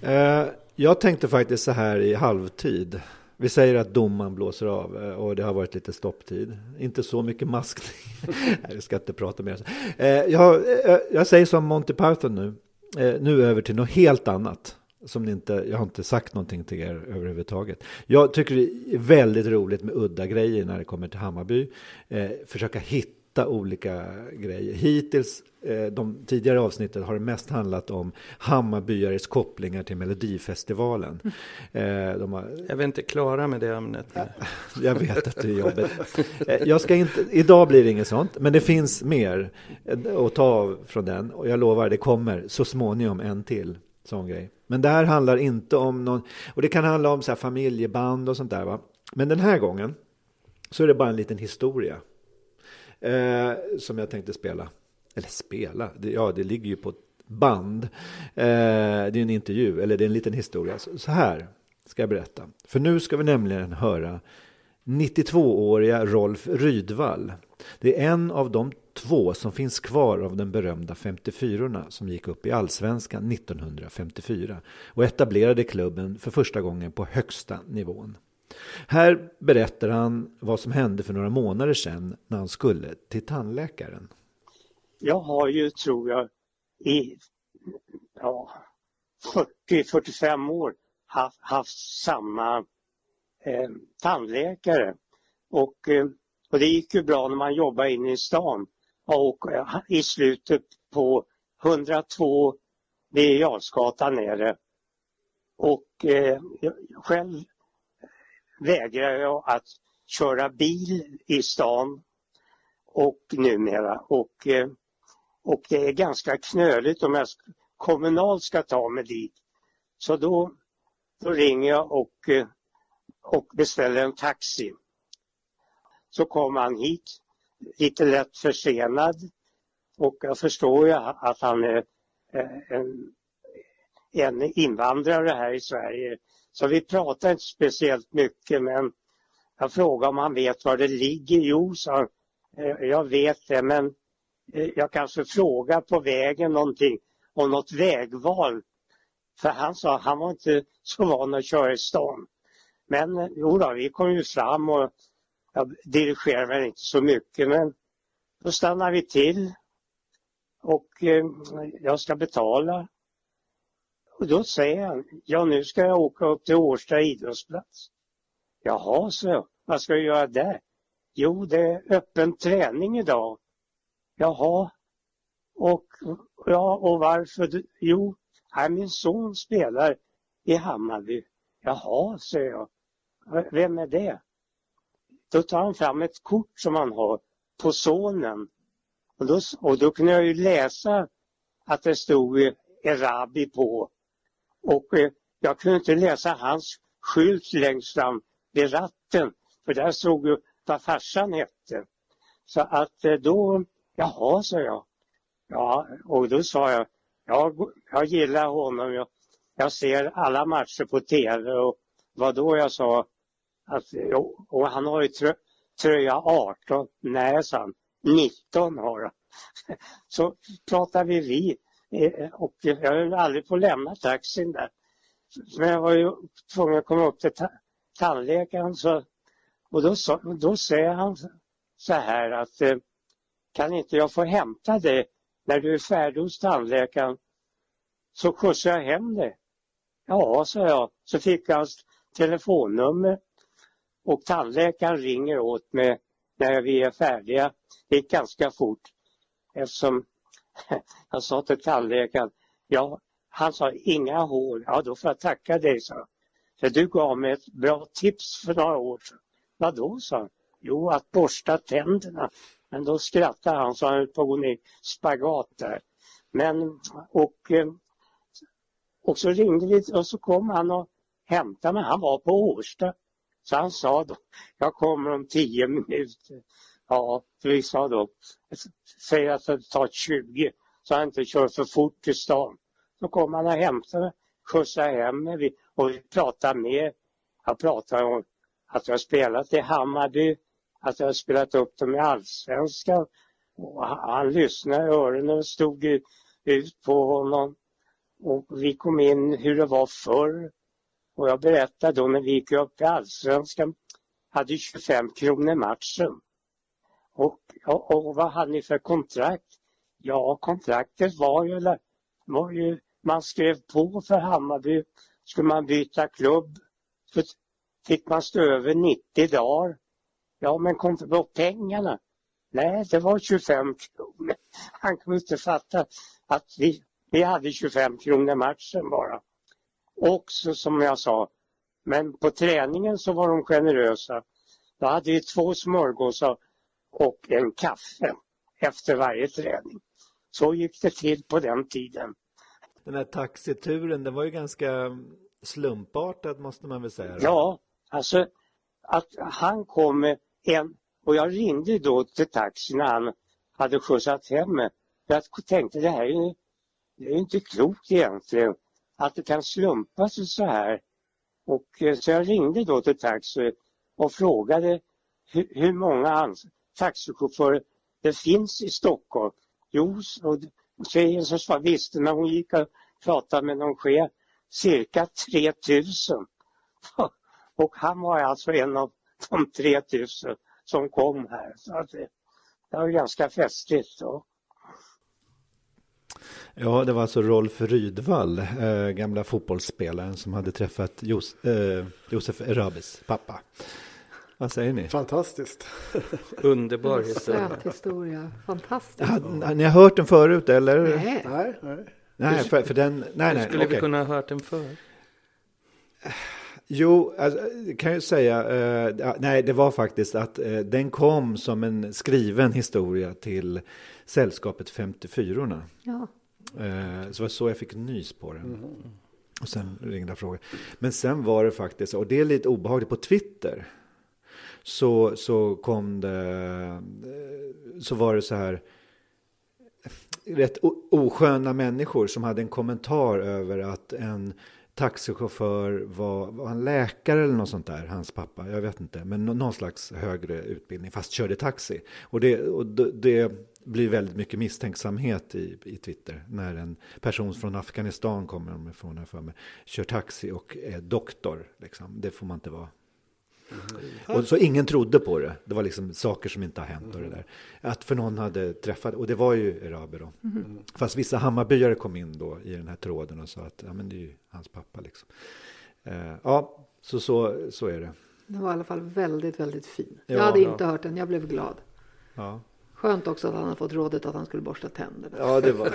Eh, jag tänkte faktiskt så här i halvtid. Vi säger att domaren blåser av eh, och det har varit lite stopptid. Inte så mycket maskning. jag ska inte prata mer. Eh, jag, jag säger som Monty Python nu. Nu över till något helt annat. Som ni inte, jag har inte sagt någonting till er överhuvudtaget. Jag tycker det är väldigt roligt med udda grejer när det kommer till Hammarby. försöka hitta hitta olika grejer. Hittills, eh, de tidigare avsnitten har det mest handlat om Hammarbyares kopplingar till Melodifestivalen. Mm. De har... Jag är inte klara med det ämnet. Jag vet att det är jobbigt. Eh, jag ska inte, idag blir det inget sånt, men det finns mer att ta av från den. Och jag lovar, det kommer så småningom en till sån grej. Men det här handlar inte om någon, och det kan handla om så familjeband och sånt där. Va? Men den här gången så är det bara en liten historia eh, som jag tänkte spela. Eller spela, det, ja det ligger ju på ett band. Eh, det är en intervju, eller det är en liten historia. Så, så här ska jag berätta. För nu ska vi nämligen höra 92-åriga Rolf Rydvall. Det är en av de två som finns kvar av den berömda 54orna som gick upp i allsvenskan 1954 och etablerade klubben för första gången på högsta nivån. Här berättar han vad som hände för några månader sedan när han skulle till tandläkaren. Jag har ju, tror jag, i ja, 40-45 år haft, haft samma eh, tandläkare. Och, eh, och det gick ju bra när man jobbade inne i stan. Och eh, i slutet på 102 Birger nere. Och eh, själv vägrar jag att köra bil i stan och numera. Och, eh, och det är ganska knöligt om jag kommunalt ska ta mig dit. Så då, då ringer jag och, eh, och beställer en taxi. Så kommer han hit, lite lätt försenad. Och jag förstår ju att han är eh, en, en invandrare här i Sverige. Så vi pratade inte speciellt mycket men jag frågade om han vet var det ligger. Jo, sa han, eh, jag vet det men eh, jag kanske frågar på vägen någonting om något vägval. För han sa han var inte så van att köra i stan. Men eh, jo då, vi kom ju fram och jag dirigerade väl inte så mycket men då stannade vi till och jag ska betala. Och då säger han, ja nu ska jag åka upp till Årsta idrottsplats. Jaha, så jag, vad ska jag göra där? Jo, det är öppen träning idag. Jaha, och, ja, och varför? du- Jo, här min son spelar i Hammarby. Jaha, säger jag. Vem är det? Då tar han fram ett kort som han har på sonen. Och då, och då kunde jag ju läsa att det stod Erabi på. Och eh, jag kunde inte läsa hans skylt längst fram vid ratten. För där stod ju vad farsan hette. Så att eh, då, jaha, sa jag. Ja, och då sa jag, jag, jag gillar honom. Jag, jag ser alla matcher på tv och vad då jag sa att, och han har ju trö, tröja 18. Nej, sa han. 19 har han. Så pratar vi vi Eh, och jag höll aldrig på att lämna taxin där. Men jag var ju tvungen att komma upp till ta tandläkaren så, och då, så, då säger han så här att eh, kan inte jag få hämta dig när du är färdig hos tandläkaren så skjutsar jag hem dig. Ja, sa jag. Så fick jag hans telefonnummer och tandläkaren ringer åt mig när vi är färdiga. Det gick ganska fort eftersom jag sa till tandläkaren, ja, han sa inga hål. Ja, då får jag tacka dig, sa jag. För du gav mig ett bra tips för några år sedan. Vadå, sa han. Jo, att borsta tänderna. Men då skrattade han så han höll på att gå ner i spagat där. Men, och, eh, och så ringde vi och så kom han och hämtade mig. Han var på Årsta. Så han sa då, jag kommer om tio minuter. Ja, vi sa då, säg att det tar 20 så han inte kör för fort till stan. Så kom han och hämtade mig, skjutsade hem mig och vi pratade mer. Jag pratade om att jag spelat i Hammarby, att jag har spelat upp dem i Allsvenskan. Och han, lyssnade lyssnade, öronen stod ut, ut på honom. Och vi kom in hur det var förr. Och jag berättade då när vi gick upp i Allsvenskan, hade 25 kronor matchen. Och, och, och vad hade ni för kontrakt? Ja, kontraktet var ju, var ju, man skrev på för Hammarby, skulle man byta klubb, så fick man stå över 90 dagar. Ja, men kom på pengarna? Nej, det var 25 kronor. Han kunde inte fatta att vi, vi hade 25 kronor matchen bara. Också som jag sa, men på träningen så var de generösa. Då hade vi två smörgåsar och en kaffe efter varje träning. Så gick det till på den tiden. Den här taxituren, den var ju ganska slumpartad måste man väl säga. Ja, alltså att han kom med en, och jag ringde då till taxin när han hade skjutsat hem mig. Jag tänkte det här är ju det är inte klokt egentligen att det kan slumpa sig så här. Och eh, så jag ringde då till taxi och frågade hur, hur många taxichaufförer det finns i Stockholm. Jo, och tjejen som svarade visste när hon gick och pratade med någon chef, cirka 3000. Och han var alltså en av de 3000 som kom här. Så det, det var ganska festligt. Och, Ja, det var alltså Rolf Rydvall, eh, gamla fotbollsspelaren som hade träffat Jos eh, Josef Erabis pappa. Vad säger ni? Fantastiskt. Underbar historia. Historia. Fantastiskt. Har ni hört den förut eller? Nej. Nej, nej. Nej, för, för den, nej, Hur nej, skulle okej. vi kunna ha hört den förr? Jo, alltså, kan jag säga, eh, ja, nej det var faktiskt att eh, den kom som en skriven historia till Sällskapet 54orna. Ja. Eh, så var så jag fick nys på den. Och sen ringde jag och frågade. Men sen var det faktiskt, och det är lite obehagligt, på Twitter så, så kom det, så var det så här rätt osköna människor som hade en kommentar över att en taxichaufför var, var han läkare eller något sånt där, hans pappa, jag vet inte, men någon slags högre utbildning, fast körde taxi. Och det, och det, det blir väldigt mycket misstänksamhet i, i Twitter när en person från Afghanistan kommer de ifrån här för mig, kör taxi och är doktor. Liksom. Det får man inte vara. Och så ingen trodde på det. Det var liksom saker som inte har hänt och det där. Att för någon hade träffat, och det var ju Erabi då. Fast vissa Hammarbyare kom in då i den här tråden och sa att ja, men det är ju hans pappa liksom. Eh, ja, så, så, så är det. Den var i alla fall väldigt, väldigt fin. Ja, jag hade ja. inte hört den, jag blev glad. Ja, Skönt också att han har fått rådet att han skulle borsta tänderna. ja det var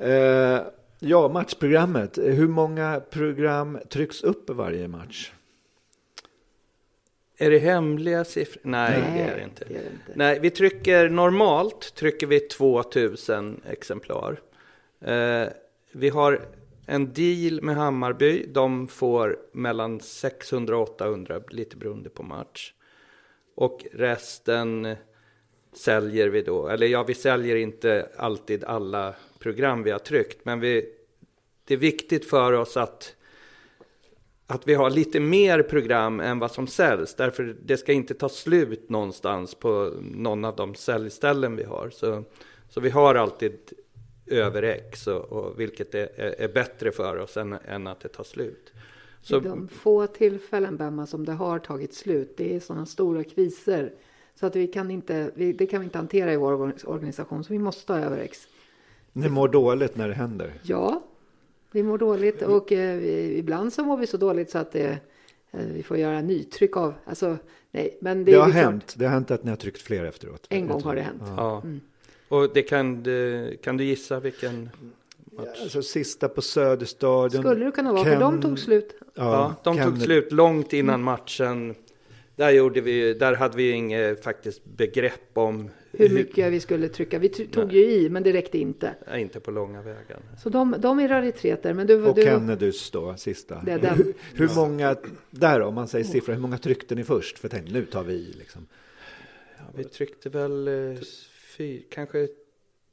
Eh, ja, matchprogrammet. Hur många program trycks upp varje match? Är det hemliga siffror? Nej, Nej, det är det inte. det är det inte. Nej, vi trycker normalt trycker vi 2000 exemplar. Eh, vi har en deal med Hammarby. De får mellan 600 och 800, lite beroende på match. Och resten säljer vi då. Eller ja, vi säljer inte alltid alla program vi har tryckt. Men vi, det är viktigt för oss att att vi har lite mer program än vad som säljs. Därför det ska inte ta slut någonstans på någon av de säljställen vi har. Så, så vi har alltid över X, och, och vilket är, är, är bättre för oss än, än att det tar slut. Så, De få tillfällen, Bemma, som det har tagit slut, det är sådana stora kriser. Så att vi kan inte, vi, det kan vi inte hantera i vår organisation, så vi måste ha över X. Ni mår dåligt när det händer. Ja, vi mår dåligt och eh, vi, ibland så mår vi så dåligt så att det, eh, vi får göra nytryck av. Alltså, nej, men det, Det har är klart, hänt. Det har hänt att ni har tryckt fler efteråt. En gång har det hänt. ja. Och det kan, du- kan du gissa vilken match? Alltså sista på Söderstadion. Skulle det kunna vara, för de tog slut. Ja, de tog Kennedy- slut långt innan matchen. Där, gjorde vi, där hade vi inget faktiskt begrepp om Hur mycket vi skulle trycka. Vi tog ju i, men det räckte inte. Nej, inte på långa vägar. Så de, de är rariteter. Men du, Och du, Kennedys då, sista. Det den. Hur, hur många, där om man säger siffror, hur många tryckte ni först? För tänk, nu tar vi i liksom. Ja, vi tryckte väl eh, fy, kanske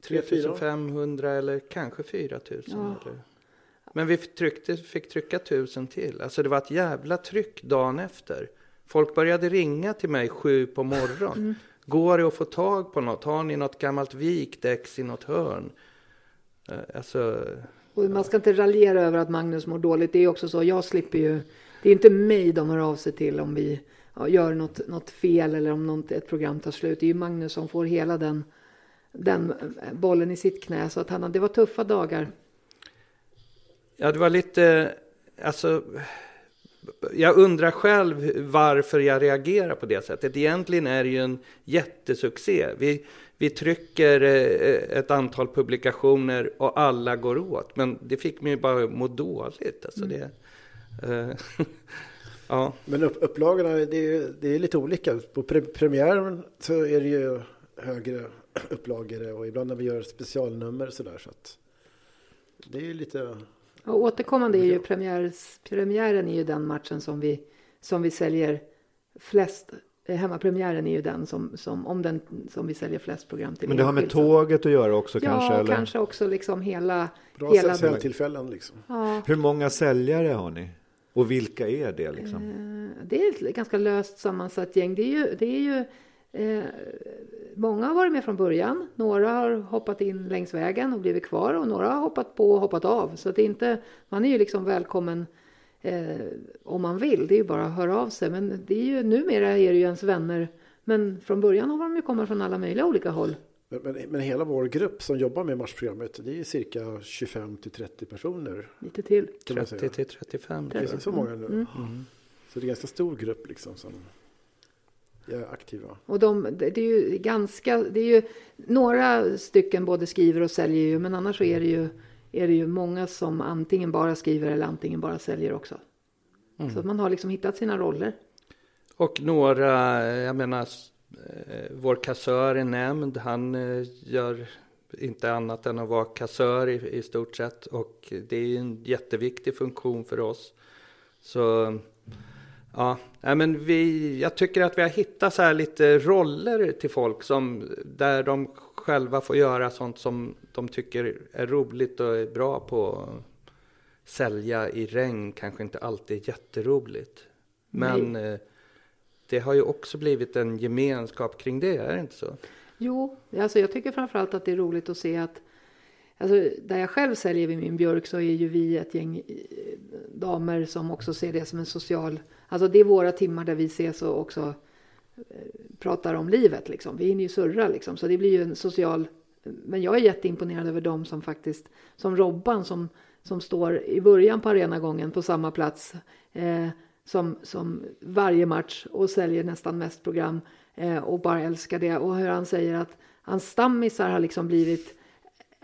3500 eller kanske 4000. Ja. Eller. Men vi tryckte, fick trycka 1000 till. Alltså det var ett jävla tryck dagen efter. Folk började ringa till mig sju på morgonen. Går det att få tag på något? Har ni något gammalt ex i något hörn? Eh, Alltså, och man ska inte raljera över att Magnus mår dåligt. Det är också så, jag slipper ju. Det är inte mig de hör av sig till om vi ja, gör något, något fel eller om något, ett program tar slut. Det är ju Magnus som får hela den, den eh, bollen i sitt knä. Så att han, det var tuffa dagar. Ja, det var lite, alltså, jag undrar själv varför jag reagerar på det sättet. Egentligen är det ju en jättesuccé. Vi, vi trycker eh, ett antal publikationer och alla går åt. Men det fick mig ju bara må dåligt. Alltså det, eh, ja. Men upp, upplagorna, det är, det är lite olika. På pre, premiären så är det ju högre upplagor och ibland när vi gör specialnummer sådär så att det är lite Och återkommande är ju premiär, premiären är ju den matchen som vi, som vi säljer flest eh, Hemmapremiären är ju den som, som, om den, som vi säljer flest program till. Men det har med tåget att göra också Ja, kanske? Eller? kanske också liksom hela... Bra hela säljtillfällen liksom. Ja. Hur många säljare har ni? Och vilka är det liksom? Eh, Det är ett ganska löst sammansatt gäng. Det är ju, det är ju eh, många har varit med från början. Några har hoppat in längs vägen och blivit kvar och några har hoppat på och hoppat av. Så att det är inte, man är ju liksom välkommen eh, om man vill. Det är ju bara att höra av sig. Men det är ju, numera är det ju ens vänner. Men från början har de ju kommit från alla möjliga olika håll. Men, men, men hela vår grupp som jobbar med matchprogrammet, det är cirka 25 till 30 personer. Lite till. Kan man säga. 30 till 35. Det är så många nu. Mm. Så det är en ganska stor grupp liksom som är aktiva. Och de, det är ju ganska, det är ju några stycken både skriver och säljer ju, men annars så är det ju, är det ju många som antingen bara skriver eller antingen bara säljer också. Så att man har liksom hittat sina roller. Och några, jag menar, eh, vår kassör är nämnd. Han eh, gör inte annat än att vara kassör i, i stort sett. Och det är en jätteviktig funktion för oss. Så ja, nej, men vi, jag tycker att vi har hittat så här lite roller till folk som, där de själva får göra sånt som de tycker är roligt och är bra på. Sälja i regn kanske inte alltid är jätteroligt. Men eh, det har ju också blivit en gemenskap kring det, är det inte så? Jo, alltså jag tycker framförallt att det är roligt att se att Alltså, där jag själv säljer vid min björk så är ju vi ett gäng eh, damer som också ser det som en social... Alltså det är våra timmar där vi ses och också eh, pratar om livet. Liksom. Vi hinner ju surra liksom. Så det blir ju en social... Men jag är jätteimponerad över dem som faktiskt... Som Robban som, som står i början på arenagången på samma plats. Eh, som, som varje match och säljer nästan mest program. Eh, och bara älskar det. Och hur han säger att hans stammisar har liksom blivit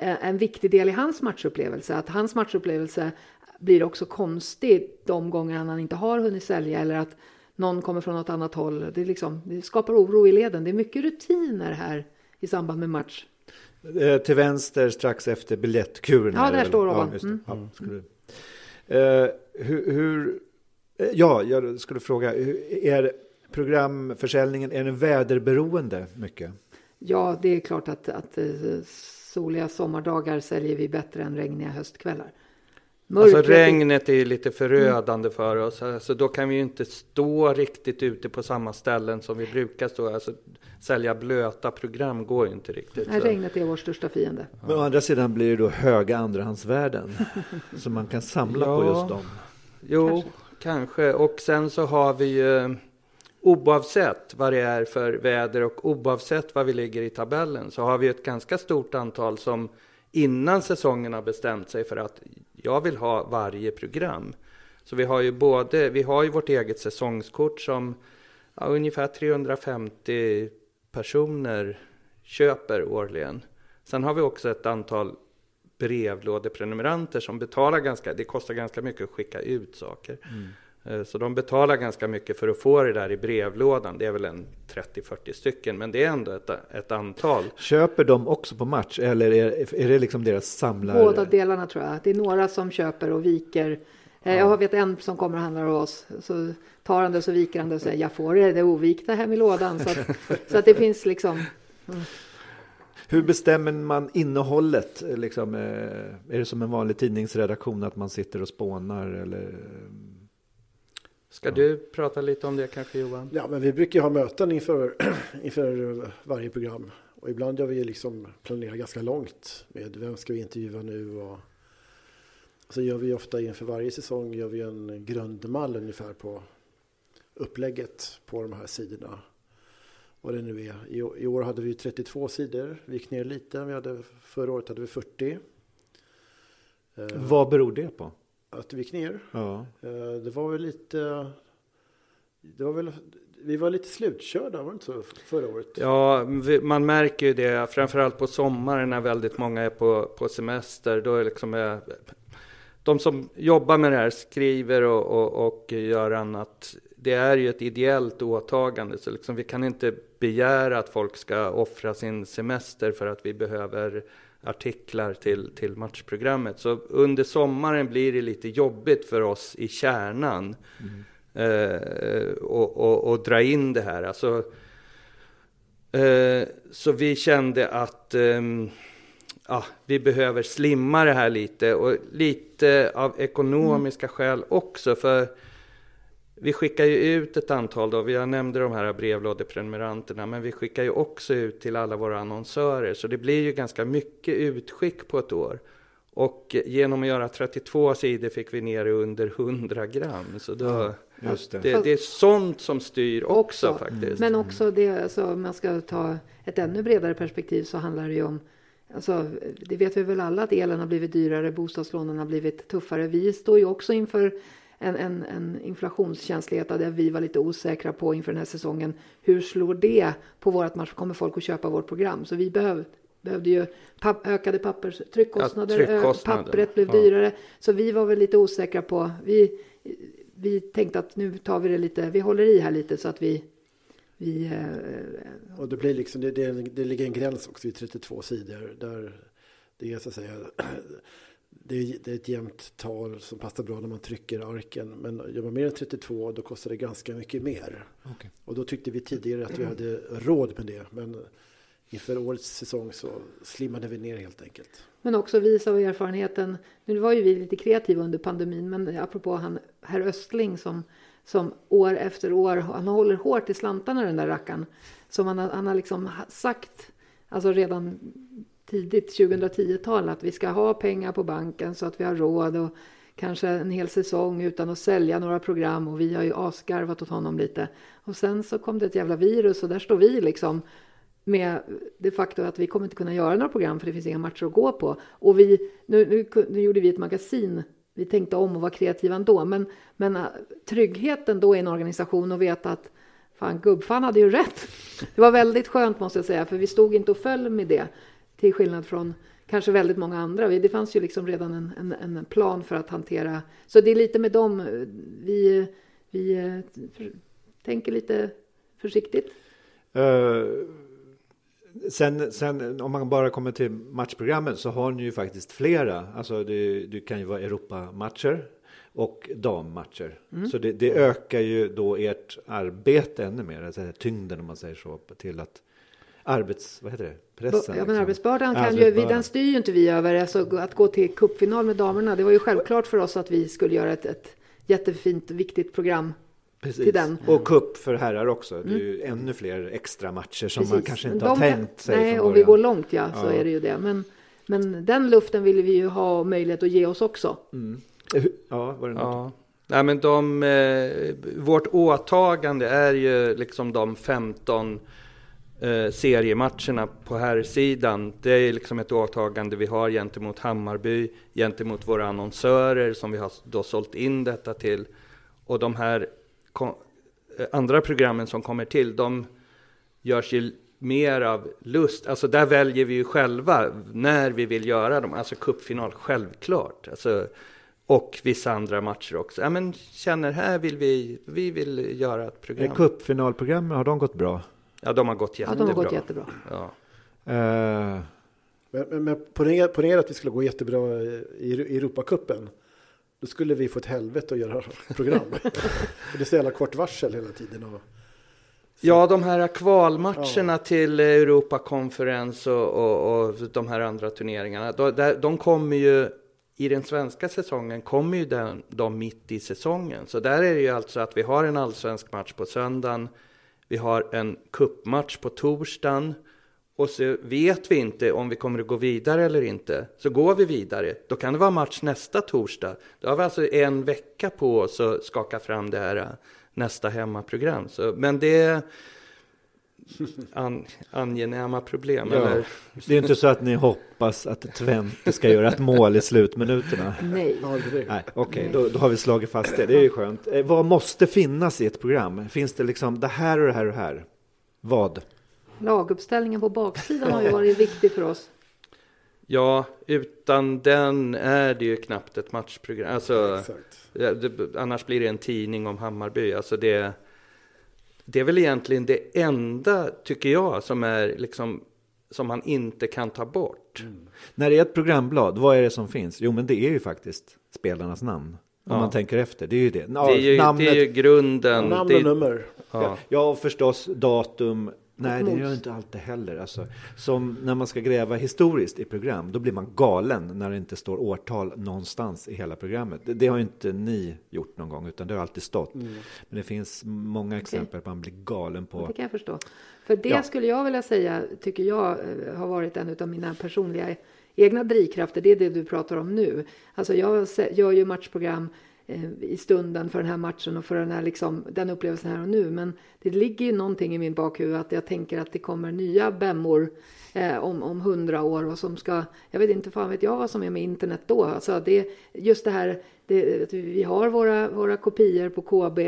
en viktig del i hans matchupplevelse. Att hans matchupplevelse blir också konstig de gånger han inte har hunnit sälja eller att någon kommer från något annat håll. Det, liksom, det skapar oro i leden. Det är mycket rutiner här i samband med match. Eh, till vänster strax efter biljettkuren. Ja, där står Robban. Ja. Mm. Ja, skulle... eh, hur, hur, eh, ja, jag skulle fråga, är programförsäljningen, är den väderberoende mycket? Ja, det är klart att, att eh, soliga sommardagar säljer vi bättre än regniga höstkvällar. Alltså Mörkret- regnet är ju lite förödande för oss. Alltså då kan vi ju inte stå riktigt ute på samma ställen som vi brukar stå. Alltså sälja blöta program går ju inte riktigt. Nej, så. regnet är vår största fiende. Men å andra sidan blir det då höga andrahandsvärden. så man kan samla på Ja. just dem. Jo, kanske. Och sen så har vi ju oavsett vad det är för väder och oavsett vad vi ligger i tabellen så har vi ett ganska stort antal som innan säsongen har bestämt sig för att jag vill ha varje program. Så vi har ju både, vi har ju vårt eget säsongskort som ja, ungefär 350 personer köper årligen. Sen har vi också ett antal brevlådeprenumeranter som betalar ganska, det kostar ganska mycket att skicka ut saker. Mm. Så de betalar ganska mycket för att få det där i brevlådan. Det är väl en 30-40 stycken, men det är ändå ett, ett antal. Köper de också på match eller är, är det liksom deras samlar? Båda delarna tror jag. Det är några som köper och viker. Eh, Jag vet en som kommer och handlar hos oss. Så tar han det så viker han det och säger jag får det, det ovikta hem i lådan. Så att, så att det finns liksom. Hur bestämmer man innehållet? Liksom, eh, är det som en vanlig tidningsredaktion att man sitter och spånar? Eller? Ska du prata lite om det kanske Johan? Ja, men vi brukar ju ha möten inför, inför varje program. Och ibland gör vi liksom planerar ganska långt med vem ska vi intervjua nu och så gör vi ofta inför varje säsong gör vi en grundmall ungefär på upplägget på de här sidorna. Vad det nu är. I, I år hade vi 32 sidor. Vi gick ner lite. Vi hade, förra året hade vi 40. Eh, Vad beror det på? Att vi gick ner. Ja. Eh, Det var väl lite... Det var väl, vi var lite slutkörda, var det inte så förra året? Ja, man märker ju det, framförallt på sommaren när väldigt många är på, på semester. Då är liksom, eh, de som jobbar med det här skriver och, och, och gör annat. Det är ju ett ideellt åtagande, så liksom vi kan inte begära att folk ska offra sin semester för att vi behöver artiklar till, till matchprogrammet. Så under sommaren blir det lite jobbigt för oss i kärnan. eh, och, och, och dra in det här. Alltså, eh, så vi kände att ehm, ja, vi behöver slimma det här lite och lite av ekonomiska mm. skäl också. För vi skickar ju ut ett antal då, jag nämnde de här brevlådeprenumeranterna, men vi skickar ju också ut till alla våra annonsörer. Så det blir ju ganska mycket utskick på ett år. Och genom att göra 32 sidor fick vi ner det under 100 gram. Så då, ja, det. Det, det. är sånt som styr också, också faktiskt. Men också det, alltså, om man ska ta ett ännu bredare perspektiv så handlar det ju om Alltså, det vet vi väl alla att elen har blivit dyrare, bostadslånen har blivit tuffare. Vi står ju också inför en, en, en inflationskänslighet där vi var lite osäkra på inför den här säsongen. Hur slår det på vårt match? Kommer folk att köpa vårt program? Så vi behöv, behövde ju papp, ökade pappers, tryckkostnader, ja, tryckkostnader. pappret blev ja. dyrare. Så vi var väl lite osäkra på, vi, vi tänkte att nu tar vi det lite, vi håller i här lite så att vi vi, eh, och det, blir liksom, det, det, det ligger en gräns också vid 32 sidor. Där det är så att säga det är, det är ett jämnt tal som passar bra när man trycker arken. Men gör man mer än 32 då kostar det ganska mycket mer. Okay. Och då tyckte vi tidigare att vi hade råd med det. Men inför årets säsong så slimmade vi ner helt enkelt. Men också visa av erfarenheten. Nu var ju vi lite kreativa under pandemin. Men apropå han, herr Östling som, som år efter år, han håller hårt i slantarna den där rackaren. Som han, han har liksom sagt, alltså redan tidigt 2010-tal att vi ska ha pengar på banken så att vi har råd och kanske en hel säsong utan att sälja några program och vi har ju asgarvat åt honom lite. Och sen så kom det ett jävla virus och där står vi liksom med det faktum att vi kommer inte kunna göra några program för det finns inga matcher att gå på. Och vi, nu, nu, nu gjorde vi ett magasin vi tänkte om och var kreativa ändå. Men, men äh, tryggheten då i en organisation och veta att fan, gubbfan hade ju rätt. Det var väldigt skönt måste jag säga, för vi stod inte och föll med det. Till skillnad från kanske väldigt många andra. Det fanns ju liksom redan en, en, en plan för att hantera. Så det är lite med dem vi, vi för, tänker lite försiktigt. Uh, sen, sen om man bara kommer till matchprogrammen så har ni ju faktiskt flera. Alltså det, det kan ju vara Europamatcher och dammatcher. Mm. Så det, det, ökar ju då ert arbete ännu mer, alltså tyngden om man säger så, till att arbets, vad heter det, pressen? Ja, men liksom. arbetsbördan kan ju, vi, den styr ju inte vi över. Alltså, att gå till cupfinal med damerna, det var ju självklart för oss att vi skulle göra ett, ett jättefint, viktigt program Precis. till den. Och cup för herrar också. Det är ju mm. ännu fler extra matcher som Precis. man kanske inte har tänkt sig Nej, om vi går långt ja, så ja. är det ju det. Men, men den luften vill vi ju ha möjlighet att ge oss också. Mm. Ja, var det något? Ja. Nej, men de, eh, vårt åtagande är ju liksom de 15 eh, seriematcherna på här sidan. Det är liksom ett åtagande vi har gentemot Hammarby, gentemot våra annonsörer som vi har då sålt in detta till. Och de här kom, eh, andra programmen som kommer till, de görs ju mer av lust. Alltså där väljer vi ju själva när vi vill göra dem. Alltså cupfinal, självklart. Alltså, och vissa andra matcher också. Ja, men känner här vill vi, vi vill göra ett program. Cupfinalprogrammen, har de gått bra? Ja, de har gått jättebra. Ja, de har gått jättebra. Ja. Uh. Men, men, men ponera, att vi skulle gå jättebra i Europacupen. Då skulle vi få ett helvete att göra program. det är så jävla kort varsel hela tiden. Och, ja, de här kvalmatcherna ja. till Europakonferens och, och, och, de här andra turneringarna. De, de kommer ju i den svenska säsongen kommer ju den, de mitt i säsongen. Så där är det ju alltså att vi har en allsvensk match på söndagen. Vi har en kuppmatch på torsdagen och så vet vi inte om vi kommer att gå vidare eller inte. Så går vi vidare, då kan det vara match nästa torsdag. Då har vi alltså en vecka på oss att skaka fram det här äh, nästa hemmaprogram. Så, men det är an, angenäma problem. Ja. Eller? Det är inte så att ni hoppas att Twente ska göra ett mål i slutminuterna? Nej. Nej Okej, okay, då, då, har vi slagit fast det. Det är ju skönt. Eh, vad måste finnas i ett program? Finns det liksom det här och det här och det här? Vad? Laguppställningen på baksidan har ju varit viktig för oss. Ja, utan den är det ju knappt ett matchprogram. Alltså, det, annars blir det en tidning om Hammarby. Alltså det, det är väl egentligen det enda, tycker jag, som är liksom som man inte kan ta bort. Mm. När det är ett programblad, vad är det som finns? Jo, men det är ju faktiskt spelarnas namn. Om Ja. man tänker efter, det är ju det. Det är ju, det är ju grunden. Namn det, och nummer. Ja. Ja, förstås datum. Nej, det gör inte alltid heller. Alltså, som när man ska gräva historiskt i program, då blir man galen när det inte står årtal någonstans i hela programmet. Det, det har ju inte ni gjort någon gång, utan det har alltid stått. Men det finns många exempel på att man blir galen på... Det kan jag förstå. För det Ja. skulle jag vilja säga, tycker jag eh, har varit en av mina personliga egna drivkrafter. Det är det du pratar om nu. Alltså jag gör ju matchprogram Eh, i stunden för den här matchen och för den, här liksom, den upplevelsen här och nu. Men det ligger ju någonting i min bakhuvud att jag tänker att det kommer nya bemmor eh, om, om hundra år och som ska, jag vet inte fan vet jag vad som är med internet då. Alltså det, just det här, det, vi har våra, våra kopior på KB,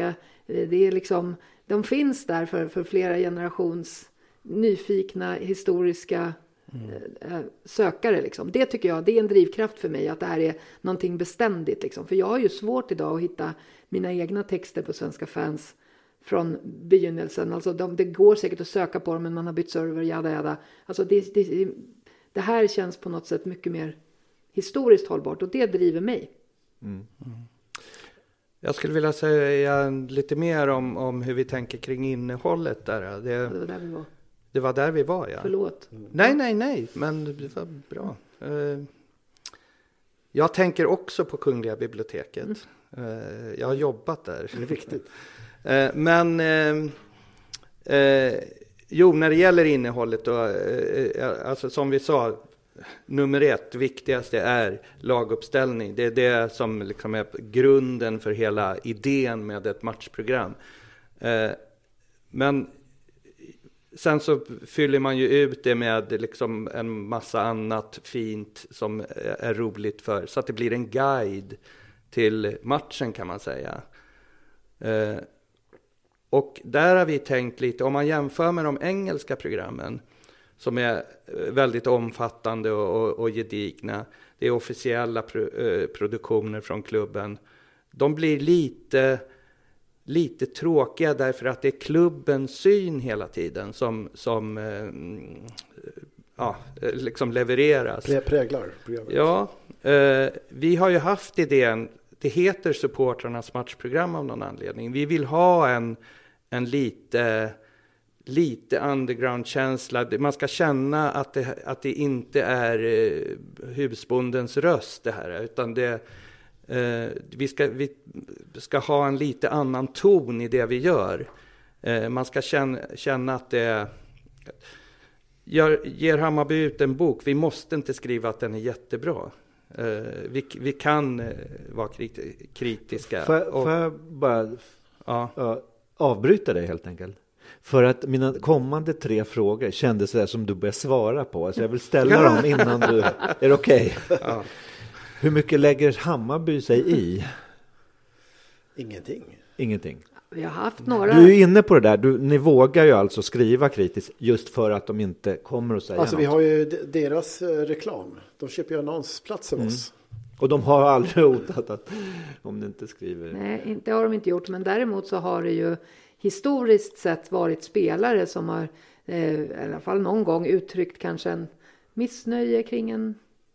det är liksom, de finns där för, för flera generations nyfikna historiska eh, eh, sökare. Liksom. Det tycker jag det är en drivkraft för mig, att det här är någonting beständigt. Liksom. För jag har ju svårt idag att hitta mina egna texter på Svenska fans från begynnelsen. Alltså de, det går säkert att söka på dem, men man har bytt server, jada jada. Alltså det, det, det här känns på något sätt mycket mer historiskt hållbart och det driver mig. Jag skulle vilja säga lite mer om, om hur vi tänker kring innehållet där. Det Det, var där vi var. Det var där vi var ja. Förlåt. Nej, nej, nej, men det var bra. Eh, Jag tänker också på Kungliga biblioteket. Eh, Jag har jobbat där. Det är viktigt. Eh, Men eh, jo, när det gäller innehållet då, alltså som vi sa, nummer ett, viktigaste är laguppställning. Det är det som liksom är grunden för hela idén med ett matchprogram. Men sen så fyller man ju ut det med liksom en massa annat fint som är roligt för, så att det blir en guide till matchen kan man säga. Eh, och där har vi tänkt lite, om man jämför med de engelska programmen som är eh, väldigt omfattande och, och, och gedigna, det är officiella pro, eh, produktioner från klubben. De blir lite, lite tråkiga därför att det är klubbens syn hela tiden som, som eh, ja, liksom levereras. Prä- Präglar programmet. Ja, eh, vi har ju haft idén, det heter supportrarnas matchprogram av någon anledning. Vi vill ha en, en lite, lite underground-känsla. Man ska känna att det, att det inte är eh, husbondens röst det här, utan det, eh, vi, ska, vi ska ha en lite annan ton i det vi gör. Eh, man ska känna, känna att det är Gör, ger Hammarby ut en bok, vi måste inte skriva att den är jättebra. Eh, vi, vi kan eh, vara kriti kritiska. Får, jag- Och- får jag bara ja. ja, avbryta dig helt enkelt? För att mina kommande tre frågor kändes så som du började svara på. Alltså jag vill ställa dem innan du... Är det okej? Ja. Hur mycket lägger Hammarby sig i? Ingenting. Ingenting. Vi har haft några... Du är inne på det där, du, ni vågar ju alltså skriva kritiskt just för att de inte kommer att säga Alltså vi något. har ju de- deras eh, reklam. De köper ju annonsplats av Mm. oss. Och de har aldrig hotat att om ni inte skriver. Nej, inte- det har de inte gjort. Men däremot så har det ju historiskt sett varit spelare som har eh, i alla fall någon gång uttryckt kanske en missnöje kring en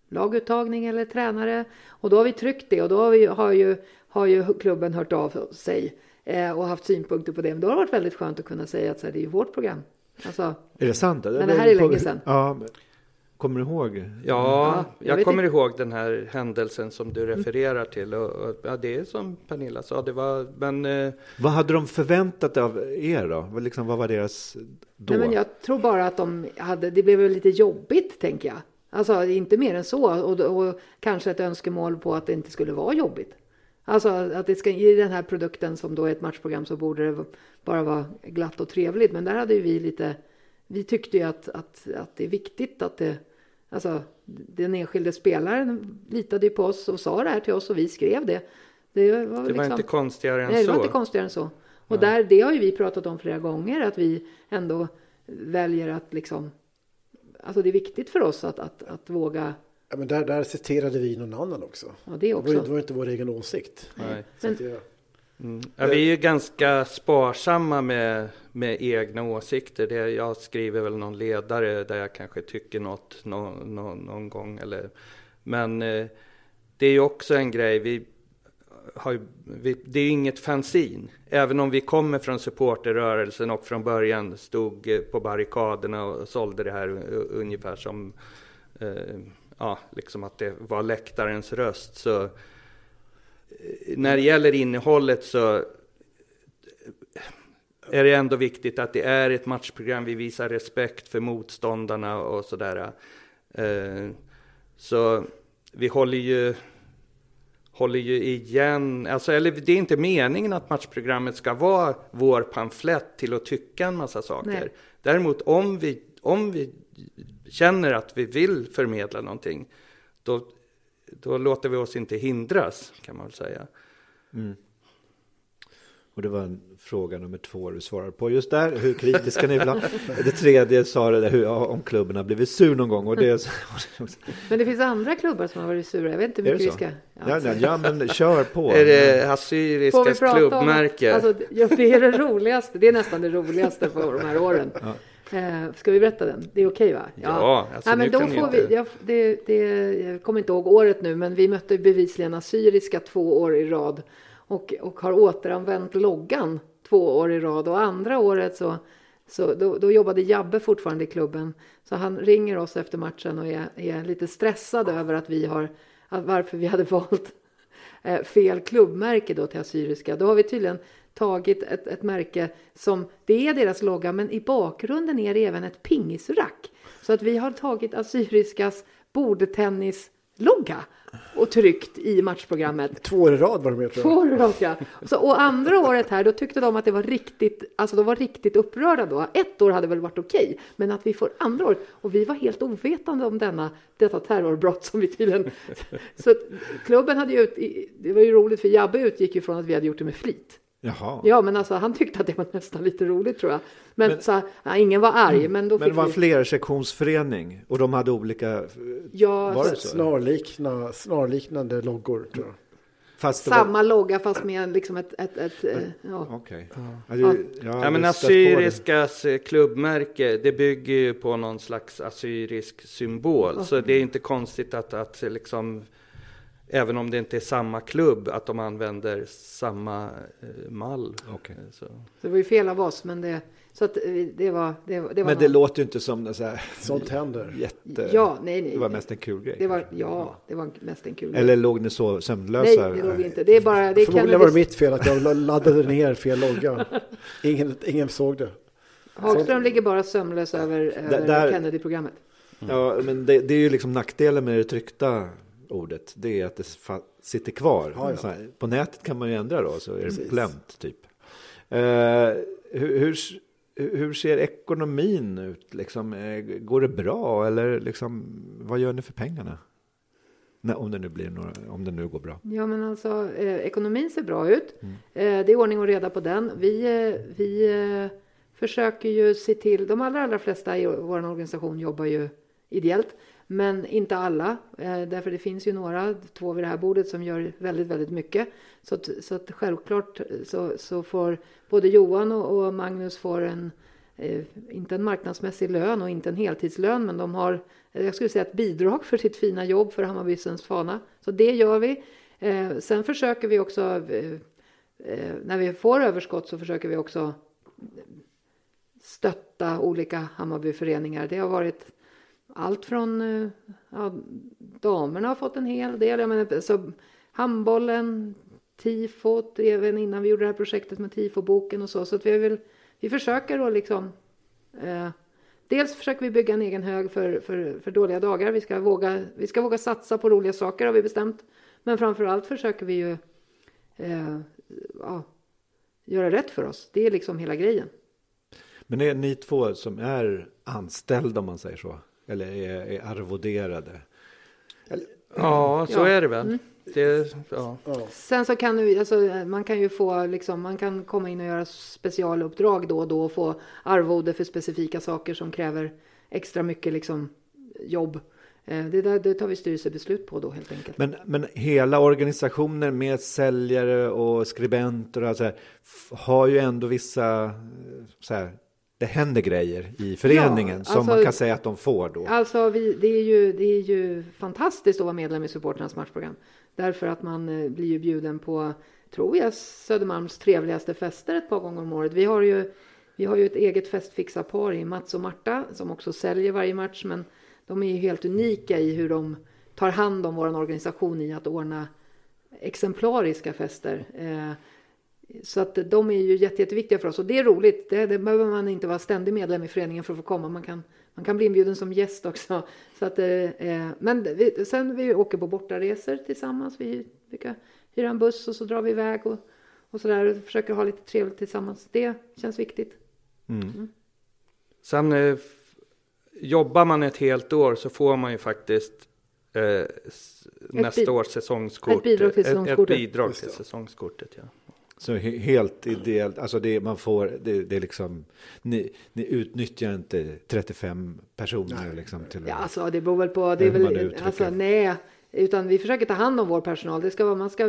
laguttagning eller tränare. Och då har vi tryckt det och då har, vi, har, ju, har ju klubben hört av sig eh, och haft synpunkter på det. Men då har det varit väldigt skönt att kunna säga att så här, det är ju vårt program. Alltså, Är det sant? Men det här är länge sedan. Ja, kommer du ihåg? Ja, Ja, jag jag, kommer inte. ihåg den här händelsen som du refererar till. Och, och, ja, det är som Pernilla sa, det var, men eh, Vad hade de förväntat av er då? Liksom, vad var deras då? Nej, men jag tror bara att de hade, det blev väl lite jobbigt tänker jag. Alltså inte mer än så och, och kanske ett önskemål på att det inte skulle vara jobbigt. Alltså att det ska, i den här produkten som då är ett matchprogram så borde det bara vara glatt och trevligt. Men där hade ju vi lite, vi tyckte ju att, att, att det är viktigt att det, alltså den enskilde spelaren litade ju på oss och sa det här till oss och vi skrev det. Det var, det var liksom- inte konstigare än Nej, det så. var inte konstigare än så. Och där, det har ju vi pratat om flera gånger, att vi ändå väljer att liksom... Alltså det är viktigt för oss att, att, att våga... Ja, men där, där citerade vi någon annan också. Ja, det Det var, också. det var inte vår egen åsikt. Nej. Att jag, Mm. Ja, vi är ju ganska sparsamma med, med egna åsikter. Det, jag skriver väl någon ledare där jag kanske tycker något någon, någon, någon gång. Eller, men eh, det är ju också en grej. Vi, har ju, vi, det är ju inget fanzine, Även om vi kommer från supporterrörelsen och från början stod eh, på barrikaderna och sålde det här ungefär som eh, ja, liksom att det var läktarens röst. Så eh, när det gäller innehållet så eh, är det ändå viktigt att det är ett matchprogram. Vi visar respekt för motståndarna och sådär. Eh, så vi håller ju, håller ju igen, alltså, eller det är inte meningen att matchprogrammet ska vara vår pamflett till att tycka en massa saker. Nej. Däremot om vi, om vi känner att vi vill förmedla någonting, då, då låter vi oss inte hindras, kan man väl säga. Mm. Och det var en fråga nummer två du svarade på just där. Hur kritiska ni vill ha. Det tredje sa det där hur, om klubben har blivit sur någon gång. Och det, Men det finns andra klubbar som har varit sura. Jag vet inte hur mycket vi ska... Ja, nej, ja, men kör på. Är det Assyriskas om- klubbmärke? Alltså, ja, det är det roligaste. Det är nästan det roligaste på de här åren. Eh, ska vi berätta den? Det är okej va? Ja, alltså, Nej, men då kan ni får inte- vi, jag, det, det, jag kommer inte ihåg året nu, men vi mötte bevisligen assyriska två år i rad och, och har återanvänt loggan två år i rad. Och andra året så, så då, då jobbade Jabbe fortfarande i klubben. Så han ringer oss efter matchen och är, är lite stressad över att vi har, att varför vi hade valt eh, fel klubbmärke då till Assyriska. Då har vi tydligen tagit ett, ett märke som, det är deras logga, men i bakgrunden är det även ett pingisrack. Så att vi har tagit Assyriskas bordtennislogga och tryckt i matchprogrammet. Två år i rad var det med tror Två jag. år i rad, ja. Så, och andra året här, då tyckte de att det var riktigt, alltså de var riktigt upprörda då. Ett år hade väl varit okej, men att vi får andra år, och vi var helt ovetande om denna, detta terrorbrott som vi tydligen... Så klubben hade ju, ut, det var ju roligt för Jabbe utgick ju från att vi hade gjort det med flit. Jaha. Ja, men alltså han tyckte att det var nästan lite roligt tror jag. Men, Men- så, ja, ingen var arg, men då Men fick det var en vi... flersektionsförening och de hade olika... Ja, var det så? Snarlikna, snarliknande loggor tror jag. Fast det var- samma logga fast med liksom ett... ett, ett, eh, ja. Okej. Ja. Ja, har Ja, men. Assyriskas eh, klubbmärke, det bygger ju på någon slags assyrisk symbol. Så det är inte konstigt att, att eh, liksom, även om det inte är samma klubb, att de använder samma eh, mall. Okej. Eh, Så. Så det var ju fel av oss, men det... Så att eh, det var... Det, var- det var Men det någon- låter ju inte som så här, Sånt händer. jätte... Ja, nej, nej. Det var mest en kul grej. Det var, kanske. ja, det var mest en kul Eller låg ni så sömnlösa? Nej, det låg inte. Det är bara... Det är Förmodligen var det mitt fel att jag laddade ner fel logga. Ingen, ingen såg det. Hagström ligger bara sömnlös över, över Kennedy-programmet. Ja, men det, det är ju liksom nackdelen med det tryckta ordet. Det är att det sitter kvar. Ja, ja. Här, på nätet kan man ju ändra då, så är det Precis. plämt typ. Eh, hur, hur, hur ser ekonomin ut? Liksom, eh, går det bra eller liksom, vad gör ni för pengarna? Nej, om, det nu blir några, om det nu går bra. Ja, men alltså eh, ekonomin ser bra ut. Eh, det är ordning och reda på den. Vi, eh, vi eh, försöker ju se till, de allra, allra flesta i vår organisation jobbar ju ideellt, men inte alla. Eh, därför det finns ju några, två vid det här bordet, som gör väldigt, väldigt mycket. Så, att, så att självklart så, så får både Johan och, och Magnus får en, eh, inte en marknadsmässig lön och inte en heltidslön, men de har, eh, jag skulle säga ett bidrag för sitt fina jobb för Hammarbysens fana. Så det gör vi. Eh, sen försöker vi också, eh, eh, när vi får överskott så försöker vi också stötta olika Hammarbyföreningar. Det har varit allt från, eh, ja, damerna har fått en hel del, jag menar, så handbollen, tifot, även innan vi gjorde det här projektet med tifoboken och så. Så att vi, vill, vi försöker då liksom eh, Dels försöker vi bygga en egen hög för, för, för dåliga dagar. Vi ska, våga, vi ska våga satsa på roliga saker har vi bestämt. Men framför allt försöker vi ju eh, ja, göra rätt för oss. Det är liksom hela grejen. Men är ni två som är anställda om man säger så? Eller är, är arvoderade? Ja, så Ja. är det väl. Det, ja. Sen så kan du, alltså, man kan ju få liksom, man kan komma in och göra specialuppdrag då och då och få arvode för specifika saker som kräver extra mycket liksom, jobb. Eh, Det, där, det tar vi styrelsebeslut på då helt enkelt. Men, men hela organisationen med säljare och skribenter och så här, har ju ändå vissa, eh, så här, det händer grejer i föreningen som alltså- man kan säga att de får då. Alltså, vi, det, är ju, det är ju fantastiskt att vara medlem i supporternas matchprogram. Därför att man eh, blir ju bjuden på, tror jag, Södermalms trevligaste fester ett par gånger om året. Vi har ju, vi har ju ett eget festfixarpar i Mats och Marta som också säljer varje match. Men de är ju helt unika i hur de tar hand om vår organisation i att ordna exemplariska fester. Eh, så att de är ju jätte, jätteviktiga för oss och det är roligt. Det, det behöver man inte vara ständig medlem i föreningen för att få komma. Man kan, man kan bli inbjuden som gäst också. Så att, eh, men vi, sen vi åker på bortaresor tillsammans. Vi brukar hyra en buss och så drar vi iväg och, och så där och försöker ha lite trevligt tillsammans. Det känns viktigt. Mm. Sen eh, jobbar man ett helt år så får man ju faktiskt eh, nästa års säsongskort. ett bidrag till Ett, ett säsongskortet. bidrag till säsongskortet, ja. Så he- helt ideellt, alltså det man får, det, det är liksom, ni, ni utnyttjar inte 35 personer liksom till Ja, alltså det beror väl på. Det är väl, alltså, nej, utan vi försöker ta hand om vår personal. Det ska vara, man ska,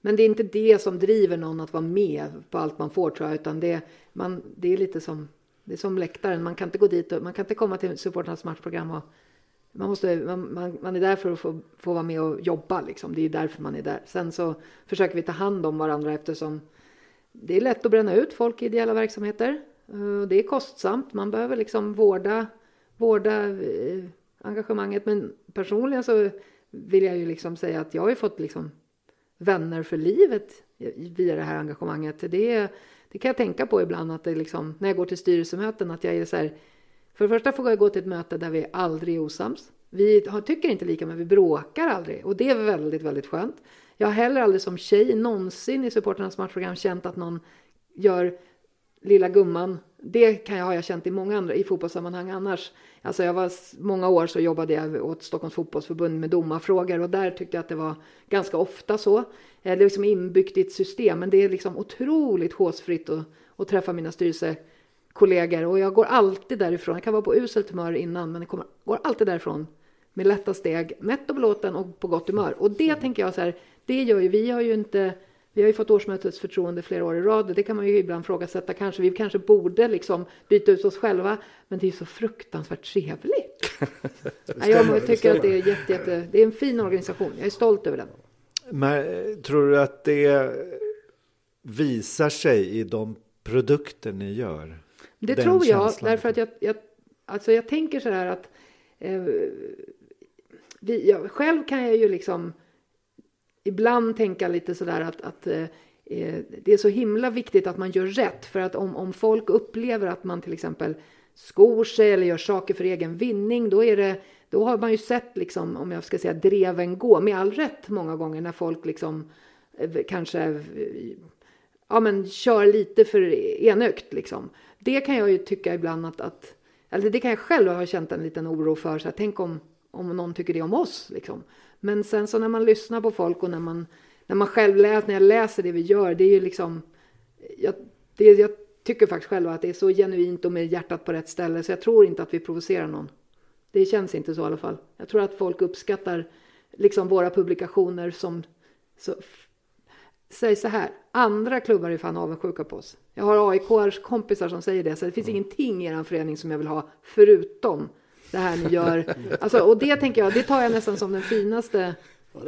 men det är inte det som driver någon att vara med på allt man får tror jag, utan det, man, det är lite som, det är som läktaren. Man kan inte gå dit och man kan inte komma till supportrarnas matchprogram och man, måste, man, man, man är där för att få, få vara med och jobba liksom. Det är därför man är där. Sen så försöker vi ta hand om varandra eftersom det är lätt att bränna ut folk i ideella verksamheter. Eh, det är kostsamt. Man behöver liksom vårda, vårda eh, engagemanget. Men personligen så vill jag ju liksom säga att jag har ju fått liksom vänner för livet via det här engagemanget. Det, det kan jag tänka på ibland att det liksom, när jag går till styrelsemöten att jag är så här. För det första får jag gå till ett möte där vi aldrig är osams. Vi tycker inte lika men vi bråkar aldrig och det är väldigt, väldigt skönt. Jag har heller aldrig som tjej någonsin i supporternas matchprogram känt att någon gör lilla gumman. Det kan jag, har jag känt i många andra i fotbollssammanhang annars. Alltså jag var många år så jobbade jag åt Stockholms fotbollsförbund med domarfrågor och där tyckte jag att det var ganska ofta så. Eh, det är liksom inbyggt i ett system men det är liksom otroligt håsfritt att, att träffa mina styrelsekollegor och jag går alltid därifrån. Jag kan vara på uselt humör innan men jag kommer, går alltid därifrån med lätta steg, mätt och belåten och på gott humör. Och det tänker jag så här, det gör ju, vi har ju inte, vi har ju fått årsmötets förtroende flera år i rad. Det kan man ju ibland frågasätta kanske. Vi kanske borde liksom byta ut oss själva. Men det är ju så fruktansvärt trevligt. Nej, jag tycker att det är jätte, jätte, det är en fin organisation. Jag är stolt över den. Men eh, tror du att det visar sig i de produkter ni gör? Det Den tror jag, känslan. därför att jag, jag, alltså jag tänker så här att eh, vi, jag, själv kan jag ju liksom ibland tänka lite så där att, att eh, eh, det är så himla viktigt att man gör rätt. För att om, om folk upplever att man till exempel skor sig eller gör saker för egen vinning, då är det då har man ju sett, liksom, om jag ska säga dreven gå, med all rätt många gånger när folk liksom eh, kanske eh, ja, men kör lite för enögt liksom. Det kan jag ju tycka ibland att, att eller det kan jag själv ha känt en liten oro för. Så här, tänk om, om någon tycker det om oss liksom. Men sen så när man lyssnar på folk och när man, när man själv läser, när jag läser det vi gör, det är ju liksom, jag, det, jag tycker faktiskt själv att det är så genuint och med hjärtat på rätt ställe så jag tror inte att vi provocerar någon. Det känns inte så i alla fall. Jag tror att folk uppskattar liksom våra publikationer som så, Säg så här, andra klubbar är fan avundsjuka på oss. Jag har AIK kompisar som säger det, så det finns ingenting i er förening som jag vill ha förutom det här ni gör. Alltså, och det tänker jag, det tar jag nästan som den finaste,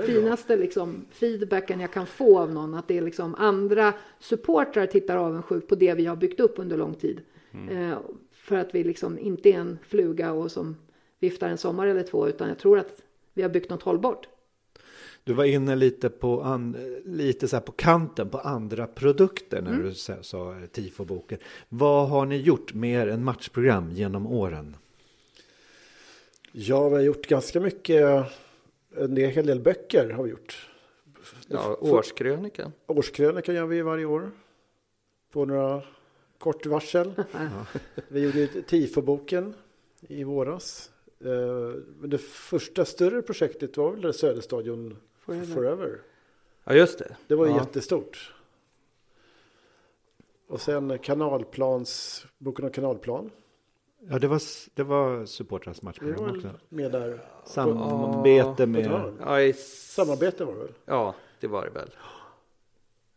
finaste liksom, feedbacken jag kan få av någon. Att det är liksom andra supportrar tittar avundsjukt på det vi har byggt upp under lång tid. Eh, för att vi liksom inte är en fluga och som viftar en sommar eller två, utan jag tror att vi har byggt något hållbart. Du var inne lite på, an, lite så här på kanten på andra produkter när Mm. du sa, sa TIFO-boken. Vad har ni gjort mer än matchprogram genom åren? Ja, vi har gjort ganska mycket. En hel del böcker har vi gjort. Ja, årskrönikan. Årskrönika gör vi varje år. På några kort varsel. Vi gjorde TIFO-boken i våras. Eh, det första större projektet var väl Söderstadion Forever. Forever. Ja, just det. Det var ju ja. jättestort. Och sen kanalplans, boken om kanalplan. Ja, det var, det var supportrarnas matchprogram var också. med där. Samarbete med. Ja, i, Samarbete var det väl? ja, det var det väl.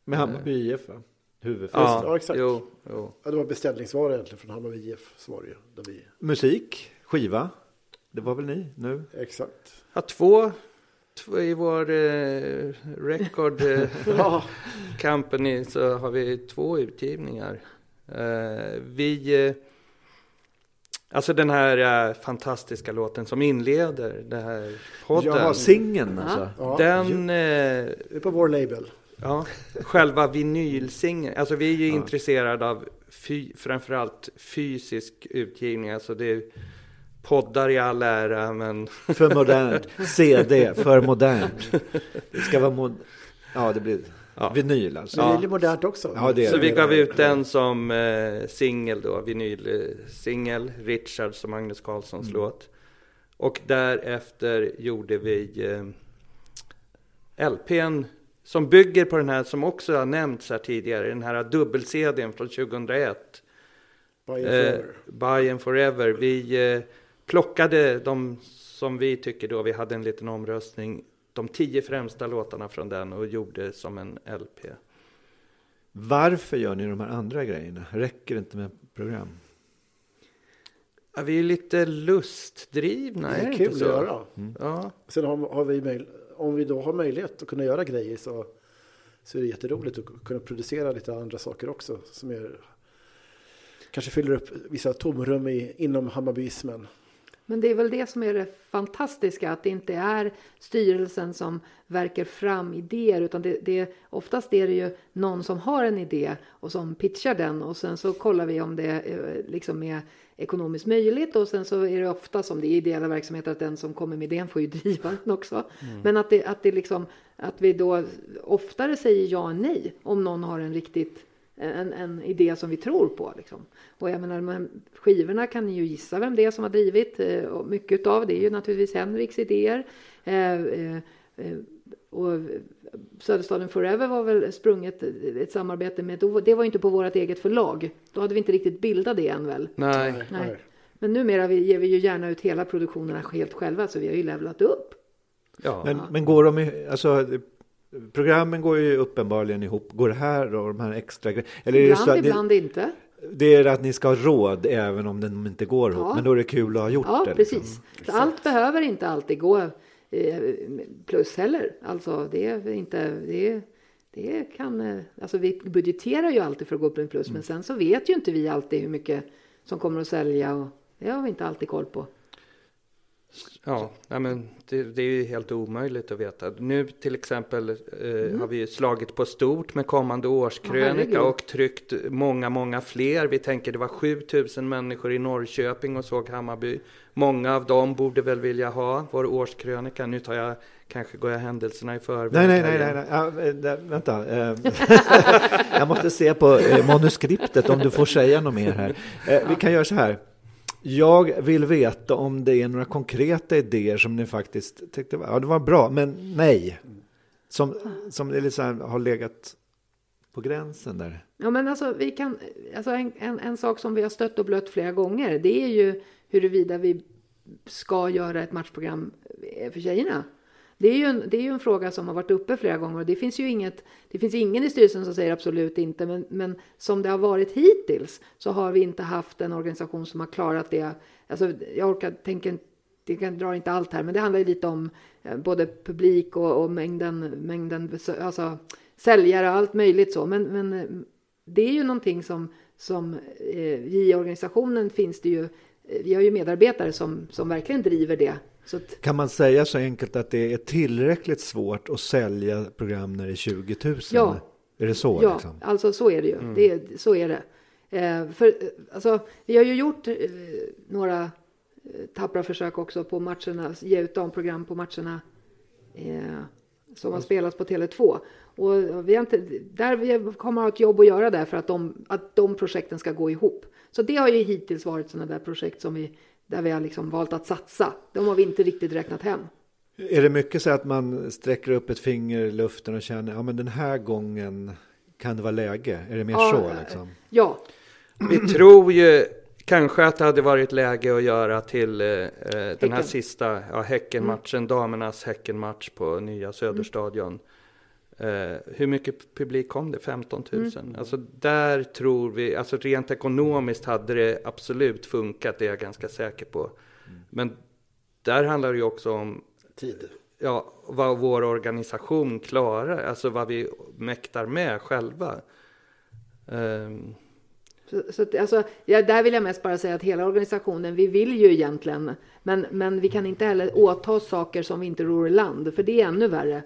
med Hammarby IF, va? Huvudfest. Ja, ja, exakt. Jo, jo. Ja, det var beställningsvara egentligen från Hammarby IF. Så var det ju. Där vi, Musik, skiva. Det var väl ni nu? exakt. Ja, två, I vår eh, record eh, Ja. company så har vi två utgivningar. Eh, vi, eh, alltså den här eh, fantastiska låten som inleder den här podden. Ja, singeln alltså. Ja, Den, eh, Det är på vår label. ja, själva vinylsingeln. Alltså vi är ju intresserade av fy, framförallt fysisk utgivning. Alltså det är poddar i all ära, men För modernt. CD, för modernt. Det ska vara mod... Ja, det blir Ja. vinyl alltså. Men det är modernt också. Ja, det är Så det. vi gav ut den som eh, singel då, vinylsingel, Richards och Magnus Carlssons låt. Och därefter gjorde vi eh, LPn som bygger på den här som också har nämnts här tidigare, den här dubbel-CDn från 2001. By and Eh, forever. Buy and Forever. Vi eh, plockade de som vi tycker då, vi hade en liten omröstning, de tio främsta låtarna från den och gjorde som en LP. Varför gör ni de här andra grejerna? Räcker det inte med program? Ja, vi är lite lustdrivna, Det är är det kul inte att göra. Ja, Sen har, har vi möj- om vi då har möjlighet att kunna göra grejer så, så är det jätteroligt att kunna producera lite andra saker också. Som är, kanske fyller upp vissa tomrum i, inom Hammarbyismen. Men det är väl det som är det fantastiska, att det inte är styrelsen som verkar fram idéer, utan det, det, oftast är det ju någon som har en idé och som pitchar den och sen så kollar vi om det eh, liksom är ekonomiskt möjligt och sen så är det ofta som det är ideella verksamheter att den som kommer med idén får ju driva den också. Men att det, att det liksom, att vi då oftare säger ja än nej om någon har en riktigt en, en idé som vi tror på. Liksom. Och jag menar, skivorna kan ni ju gissa vem det är som har drivit. Eh, och mycket av det är ju naturligtvis Henriks idéer. Eh, eh, och Söderstaden Forever var väl sprunget ett samarbete med, det var ju inte på vårt eget förlag. Då hade vi inte riktigt bildat det än väl. nej. Nej. Men numera vi- ger vi ju gärna ut hela produktionerna helt själva, så vi har ju levlat upp. Ja. Men, men går de i, alltså programmen går ju uppenbarligen ihop. Går det här och de här extra grejerna? Är det Ibland, ibland inte. det, är att ni ska ha råd även om de inte går ihop? Ja. Men då är det kul att ha gjort Ja, det? liksom. precis. Så allt behöver inte alltid gå eh, plus heller. Alltså det är inte, det, det kan, eh, alltså vi budgeterar ju alltid för att gå upp en plus, Mm. men sen så vet ju inte vi alltid hur mycket som kommer att sälja och det har vi inte alltid koll på. Ja, nej, men det, det är ju helt omöjligt att veta. Nu till exempel eh, har vi slagit på stort med kommande årskrönika herregud. och tryckt många, många fler. Vi tänker det var 7000 människor i Norrköping och såg Hammarby. Många av dem borde väl vilja ha vår årskrönika. Nu tar jag, kanske går jag händelserna i förväg. Nej, nej, nej, nej, nej. Ja, eh, vänta. Eh, jag måste se på eh, manuskriptet om du får säga något mer här. Vi kan göra så här. Jag vill veta om det är några konkreta idéer som ni faktiskt tyckte var, ja, det var bra, men nej. Som, som är lite så här, har legat på gränsen där. Ja, men alltså, vi kan, alltså en, en, en sak som vi har stött och blött flera gånger, det är ju huruvida vi ska göra ett matchprogram eh, för tjejerna. Det är, ju en, det är ju en fråga som har varit uppe flera gånger och det finns ju inget, det finns ingen i styrelsen som säger absolut inte, men, men som det har varit hittills så har vi inte haft en organisation som har klarat det. Alltså, jag orkar, tänker, det kan, drar inte allt här, men det handlar ju lite om eh, både publik och, och mängden, mängden alltså, säljare och allt möjligt så. Men, men eh, det är ju någonting som, som eh, i organisationen finns det ju, eh, vi har ju medarbetare som, som verkligen driver det. Så att, Kan man säga så enkelt att det är tillräckligt svårt att sälja program när det är 20 000? Ja. Är det så? ja, Liksom? alltså så är det ju. Det är, så är det. Eh, för, eh, alltså, vi har ju gjort eh, några eh, tappra försök också på matcherna, ge ut damprogram på matcherna eh, som har spelats på Tele2. Och vi har inte, där vi kommer att ha ett jobb att göra där för att de, att de projekten ska gå ihop. Så det har ju hittills varit sådana där projekt som vi, där vi har liksom valt att satsa. De har vi inte riktigt räknat hem. Är det mycket så att man sträcker upp ett finger i luften och känner, ja men den här gången kan det vara läge? Är det mer Ja, så liksom? Ja, Vi tror ju kanske att det hade varit läge att göra till eh, den här sista ja, Häckenmatchen, damernas Häckenmatch på nya Söderstadion. Eh, hur mycket publik kom det? 15 000? Alltså där tror vi, alltså rent ekonomiskt hade det absolut funkat, det är jag ganska säker på. Men där handlar det ju också om Tid. ja, vad vår organisation klarar, alltså vad vi mäktar med själva. Ehm, Så, så alltså, ja, där vill jag mest bara säga att hela organisationen, vi vill ju egentligen, men, men vi kan inte heller åta oss saker som vi inte rår i land, för det är ännu värre.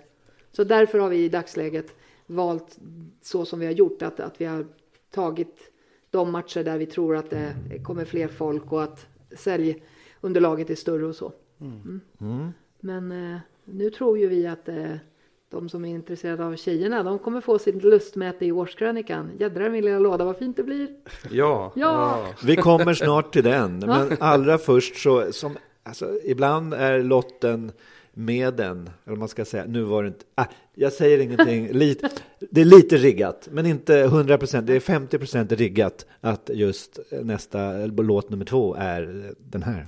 Så därför har vi i dagsläget valt så som vi har gjort, att, att vi har tagit de matcher där vi tror att det kommer fler folk och att säljunderlaget är större och så. Mm. Men eh, nu tror ju vi att eh, de som är intresserade av tjejerna, de kommer få sitt lustmäte i årskrönikan. Jädrar min lilla låda, vad fint det blir. ja, Ja. Vi kommer snart till den, men allra först så, som, alltså, ibland är lotten med den, eller man ska säga, nu var det inte, ah, jag säger ingenting, lite, det är lite riggat, men inte 100 procent, det är 50 procent riggat att just nästa låt nummer två är den här.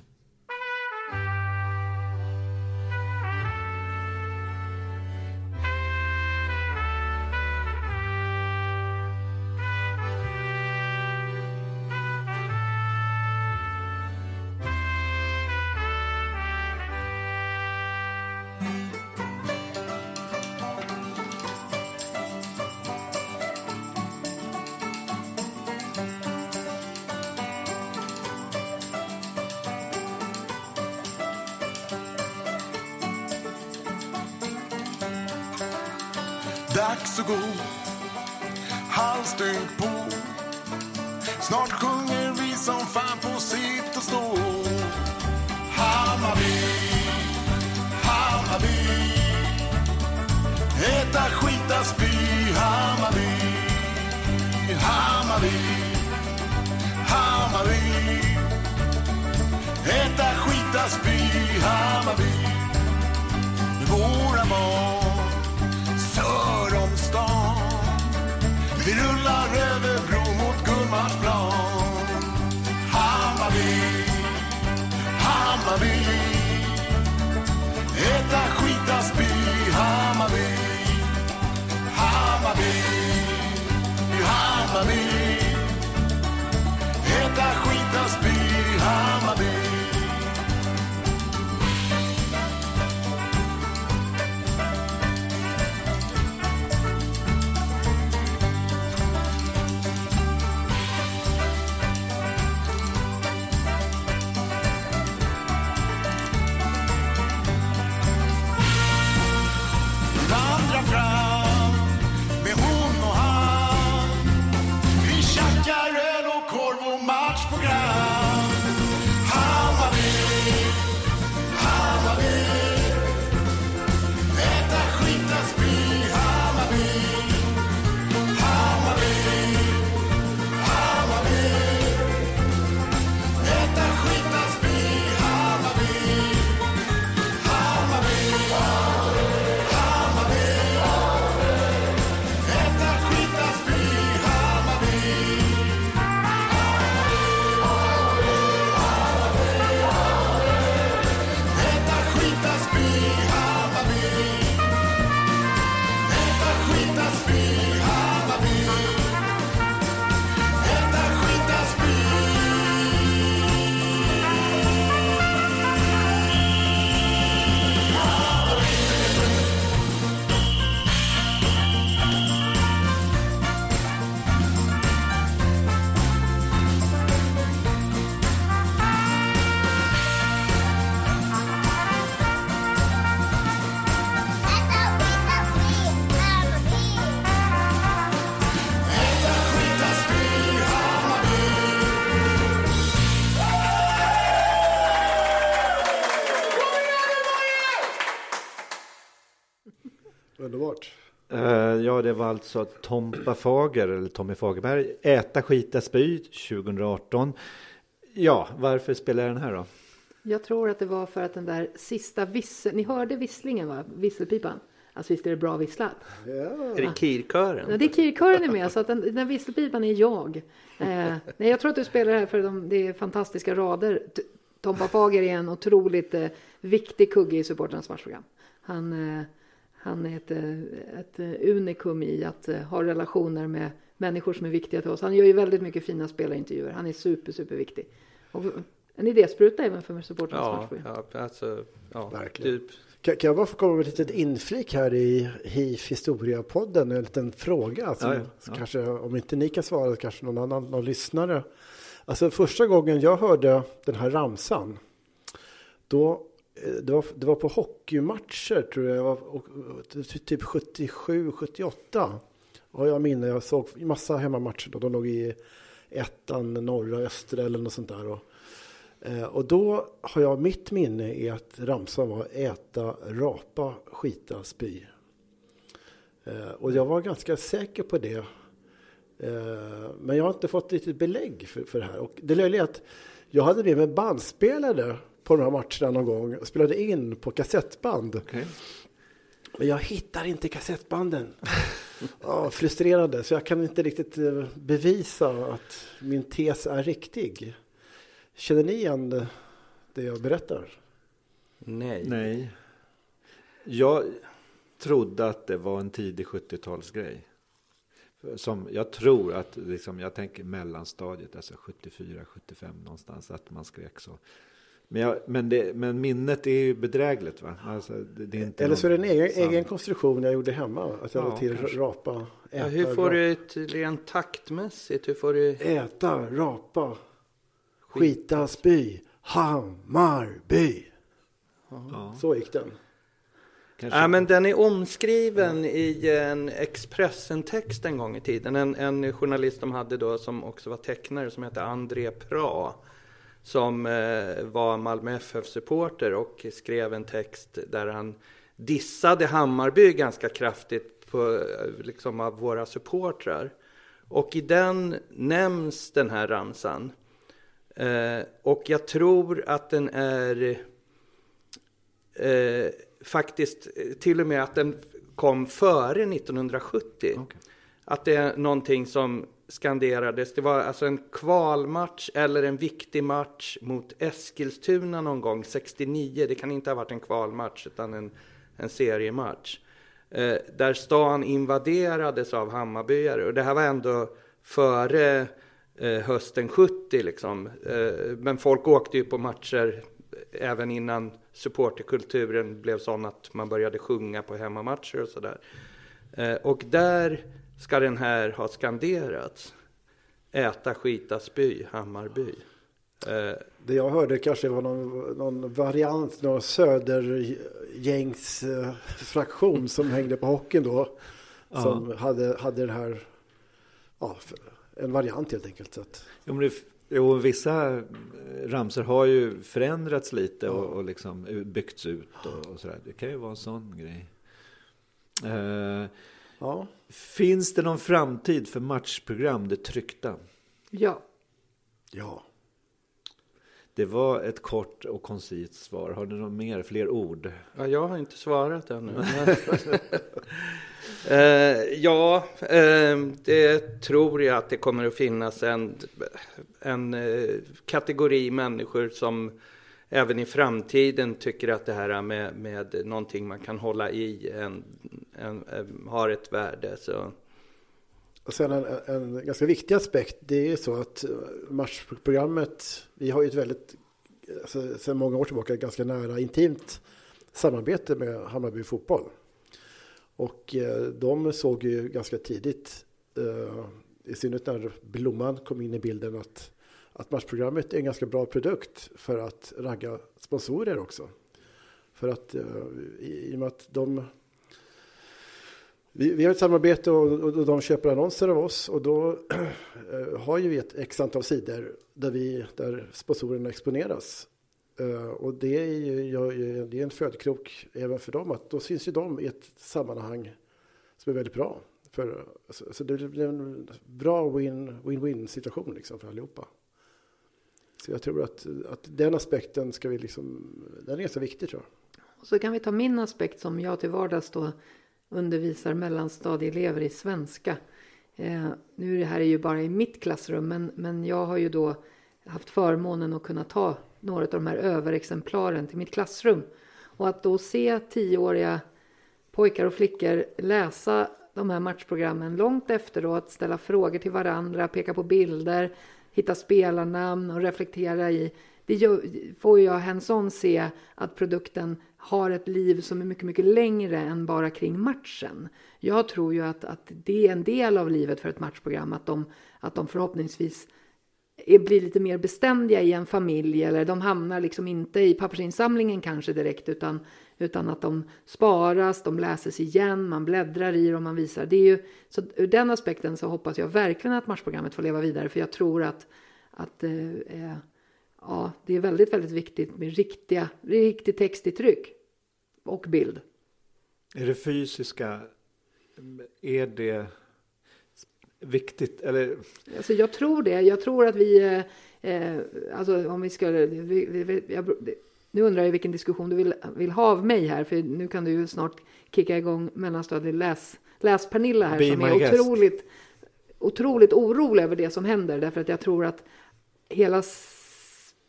Ja, det var alltså Tompa Fager, eller Tommy Fagerberg, Äta, skita, spy 2018. Ja, varför spelar jag den här då? Jag tror att det var för att den där sista visseln, ni hörde visslingen va? Visselpipan. Alltså visst är det bra visslat? är det Kirkören? Ja, det är kirkören är med, så att den, den visselpipan är jag. Eh, nej, jag tror att du spelar det här för de, det är fantastiska rader. T- Tompa Fager är en otroligt eh, viktig kugge i supportrarnas matchprogram. Han, eh, han är ett, eh, ett eh, unikum i att eh, ha relationer med människor som är viktiga till oss. Han gör ju väldigt mycket fina spelarintervjuer. Han är super, super viktig. Och en idéspruta även för supportrarnas Ja, matchprogram. ja, alltså, ja, Verkligen. typ. Kan, kan jag bara få komma med ett litet inflik här i HIF Historia-podden? En liten fråga. Som, Ja, ja. Kanske, om inte ni kan svara, kanske någon annan någon lyssnare. Alltså första gången jag hörde den här ramsan, då, Eh, det, var, det var på hockeymatcher tror jag, och, och, typ 77, 78. Har jag minne, jag såg massa hemmamatcher då, de låg i ettan, norra, östra eller något sånt där. Och, eh, Och då har jag mitt minne i att ramsan var äta, rapa, skita, spy. Eh, och jag var ganska säker på det. Men jag har inte fått riktigt belägg för, för det här. Och det löjliga är att jag hade med mig bandspelare på de här matcherna någon gång och spelade in på kassettband. Men jag hittar inte kassettbanden. Ja, frustrerande, så jag kan inte riktigt eh, bevisa att min tes är riktig. Känner ni igen det- det jag berättar? Nej. Nej. Jag trodde att det var en tidig 70-talsgrej. Som jag tror att, liksom, jag tänker mellanstadiet, alltså 74, 75 någonstans, att man skrek så. Men, jag, men, det, men minnet är ju bedrägligt va? Alltså, det, det är inte Eller så är det en egen, egen konstruktion jag gjorde hemma. Att jag Ja, till kanske. rapa, Ja, äta, hur får rapa. du ett rent taktmässigt? Hur får du... Äta, rapa, skita, spy, Hammarby. Ja, Så gick den. kanske. Ja, men den är omskriven i en Expressen-text en gång i tiden. En, en journalist de hade då som också var tecknare som hette André Pra. Som eh, var Malmö FF-supporter och skrev en text där han dissade Hammarby ganska kraftigt på, eh, liksom av våra supportrar. Och i den nämns den här ramsan. Eh, och jag tror att den är eh, faktiskt eh, till och med att den kom före 1970. Att det är någonting som skanderades. Det var alltså en kvalmatch eller en viktig match mot Eskilstuna någon gång 69. Det kan inte ha varit en kvalmatch utan en, en seriematch. Eh, där stan invaderades av Hammarbyare. Och det här var ändå före eh, hösten 70 liksom. Eh, men folk åkte ju på matcher även innan supporterkulturen blev sån att man började sjunga på hemmamatcher och sådär. Eh, och där ska den här ha skanderats. Äta, skita, spy, Hammarby. Eh, Det jag hörde kanske var någon, någon variant, någon södergängsfraktion som hängde på hockeyn då. Ja. Som hade, hade den här, ja, en variant helt enkelt. Så att, Jo, men det, jo, vissa eh, ramsor har ju förändrats lite och, och liksom byggts ut och, och sådär. Det kan ju vara en sån grej. Eh, ja. Finns det någon framtid för matchprogram, det tryckta? Ja. Ja. Det var ett kort och koncist svar. Har du något mer, fler ord? Ja, jag har inte svarat ännu. eh, ja, eh, det tror jag att det kommer att finnas en, en eh, kategori människor som även i framtiden tycker att det här med, med någonting man kan hålla i en, en, en, har ett värde. Så. Och sen en, en ganska viktig aspekt, det är ju så att matchprogrammet, vi har ju ett väldigt, alltså, sedan många år tillbaka, ganska nära intimt samarbete med Hammarby fotboll. Och eh, de såg ju ganska tidigt, eh, i synnerhet när Blomman kom in i bilden, att, att matchprogrammet är en ganska bra produkt för att ragga sponsorer också. För att eh, i, i och med att de vi, vi har ett samarbete och, och, och de köper annonser av oss och då eh, har ju vi ett x antal sidor där, vi, där sponsorerna exponeras. Eh, och det är ju det är en födkrok även för dem att då syns ju de i ett sammanhang som är väldigt bra. För, så, så det blir en bra win- win-win situation liksom för allihopa. Så jag tror att, att den aspekten ska vi liksom, den är så viktig tror jag. Och så kan vi ta min aspekt som jag till vardags då undervisar mellanstadieelever i svenska. Eh, nu är det här är ju bara i mitt klassrum, men, men jag har ju då haft förmånen att kunna ta några av de här överexemplaren till mitt klassrum. Och att då se tioåriga pojkar och flickor läsa de här matchprogrammen långt efteråt, ställa frågor till varandra, peka på bilder, hitta spelarnamn och reflektera i det gör, får jag hands-on se att produkten har ett liv som är mycket, mycket längre än bara kring matchen. Jag tror ju att, att det är en del av livet för ett matchprogram, att de, att de förhoppningsvis är, blir lite mer beständiga i en familj eller de hamnar liksom inte i pappersinsamlingen kanske direkt utan, utan att de sparas, de läses igen, man bläddrar i dem, man visar. Det är ju, så ur den aspekten så hoppas jag verkligen att matchprogrammet får leva vidare för jag tror att, att eh, ja, det är väldigt, väldigt viktigt med riktiga, riktig text i tryck och bild. Är det fysiska, är det viktigt? Eller? Alltså jag tror det. Jag tror att vi, eh, eh alltså om vi ska, vi, vi, jag, nu undrar jag vilken diskussion du vill, vill ha av mig här, för nu kan du ju snart kicka igång mellanstadiet läs, läs Pernilla här Be som är otroligt, otroligt orolig över det som händer, därför att jag tror att hela,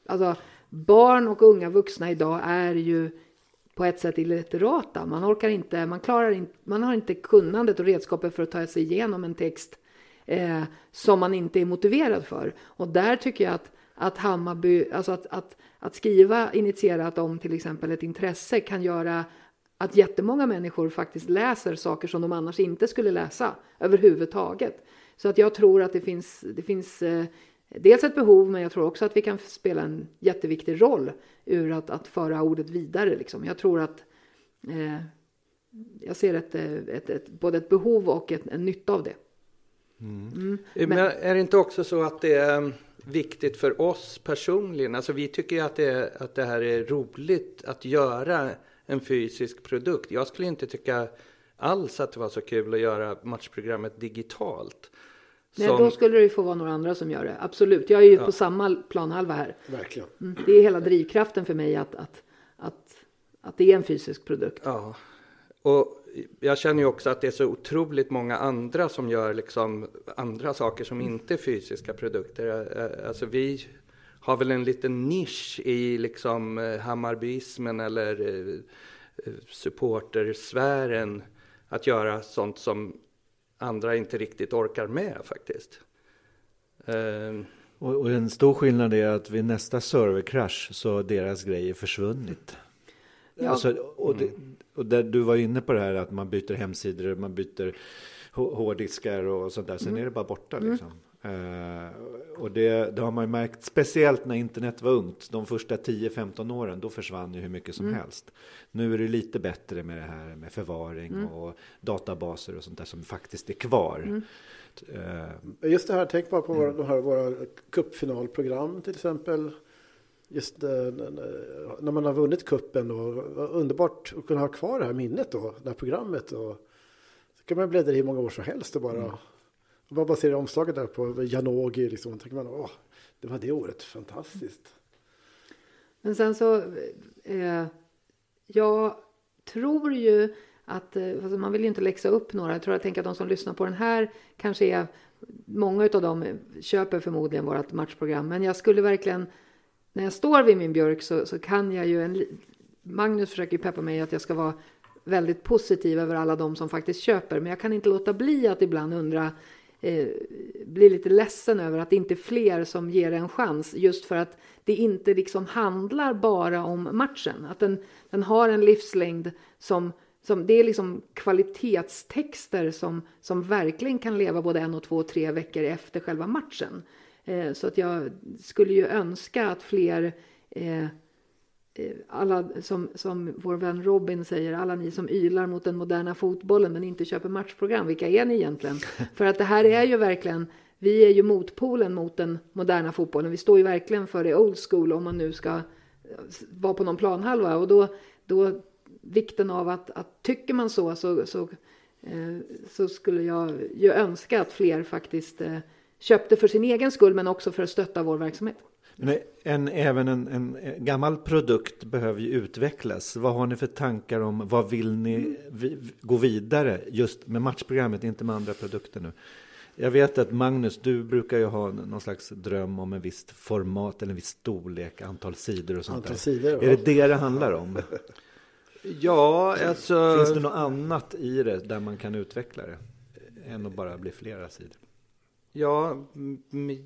alltså barn och unga vuxna idag är ju på ett sätt illiterata. Man orkar inte, man klarar inte, man har inte kunnandet och redskapet för att ta sig igenom en text eh, som man inte är motiverad för. Och där tycker jag att, att Hammarby, alltså att, att, att skriva initierat om till exempel ett intresse kan göra att jättemånga människor faktiskt läser saker som de annars inte skulle läsa överhuvudtaget. Så att jag tror att det finns, det finns eh, dels ett behov, men jag tror också att vi kan spela en jätteviktig roll ur att, att föra ordet vidare. Liksom. Jag tror att eh, jag ser ett, ett, ett, både ett behov och ett, en nytta av det. Mm. Mm. Men, men är det inte också så att det är viktigt för oss personligen? Alltså vi tycker ju att det, att det här är roligt att göra en fysisk produkt. Jag skulle inte tycka alls att det var så kul att göra matchprogrammet digitalt. Nej, som... då skulle det ju få vara några andra som gör det. Absolut. Jag är ju ja. på samma planhalva här. Verkligen. Mm. Det är hela drivkraften för mig att, att, att, att det är en fysisk produkt. Ja. Och jag känner ju också att det är så otroligt många andra som gör liksom andra saker som inte är fysiska produkter. Alltså vi har väl en liten nisch i liksom eh, Hammarbyismen eller eh, supportersfären att göra sånt som andra inte riktigt orkar med faktiskt. Uh, och, och, en stor skillnad är att vid nästa serverkrasch så har deras grejer försvunnit. Ja. Alltså, och, det, och där du var inne på det här att man byter hemsidor, man byter hårddiskar och sånt där. Sen mm. är det bara borta mm. liksom. Uh, och det, det, har man ju märkt, speciellt när internet var ungt, de första 10-15 åren, då försvann ju hur mycket som mm. helst. Nu är det lite bättre med det här med förvaring mm. och databaser och sånt där som faktiskt är kvar. Mm. Uh, Just det här, tänk bara på våra, de här, våra cupfinalprogram till exempel. Just uh, när man har vunnit kuppen och underbart att kunna ha kvar det här minnet då, det här programmet. Och, så kan man bläddra i hur många år som helst och bara mm. bara ser omslaget där på Janogy, liksom, tänker man, åh, det var det året, fantastiskt. Men sen så, eh, jag tror ju att, eh, alltså man vill ju inte läxa upp några, jag tror jag tänker att de som lyssnar på den här kanske är, många av dem köper förmodligen vårt matchprogram, men jag skulle verkligen, när jag står vid min björk så, så kan jag ju, en, Magnus försöker peppa mig att jag ska vara väldigt positiv över alla de som faktiskt köper, men jag kan inte låta bli att ibland undra, eh, bli lite ledsen över att det inte är fler som ger en chans just för att det inte liksom handlar bara om matchen. Att den, den har en livslängd som, som det är liksom kvalitetstexter som, som verkligen kan leva både en och två och tre veckor efter själva matchen. Eh, så att jag skulle ju önska att fler eh, Eh, alla som, som vår vän Robin säger, alla ni som ylar mot den moderna fotbollen men inte köper matchprogram, vilka är ni egentligen? För att det här är ju verkligen, vi är ju motpolen mot den moderna fotbollen. Vi står ju verkligen för det old school om man nu ska vara på någon planhalva och då, då vikten av att, att tycker man så så, så, så skulle jag ju önska att fler faktiskt köpte för sin egen skull men också för att stötta vår verksamhet. Men en, även en, en, gammal produkt behöver ju utvecklas. Vad har ni för tankar om, vad vill ni vi, gå vidare just med matchprogrammet, inte med andra produkter nu? Jag vet att Magnus, du brukar ju ha någon slags dröm om en visst format eller en viss storlek, antal sidor och sånt antal där. Sidor, är det det det handlar om? ja, alltså... Finns det något annat i det där man kan utveckla det? Än att bara bli flera sidor? Ja,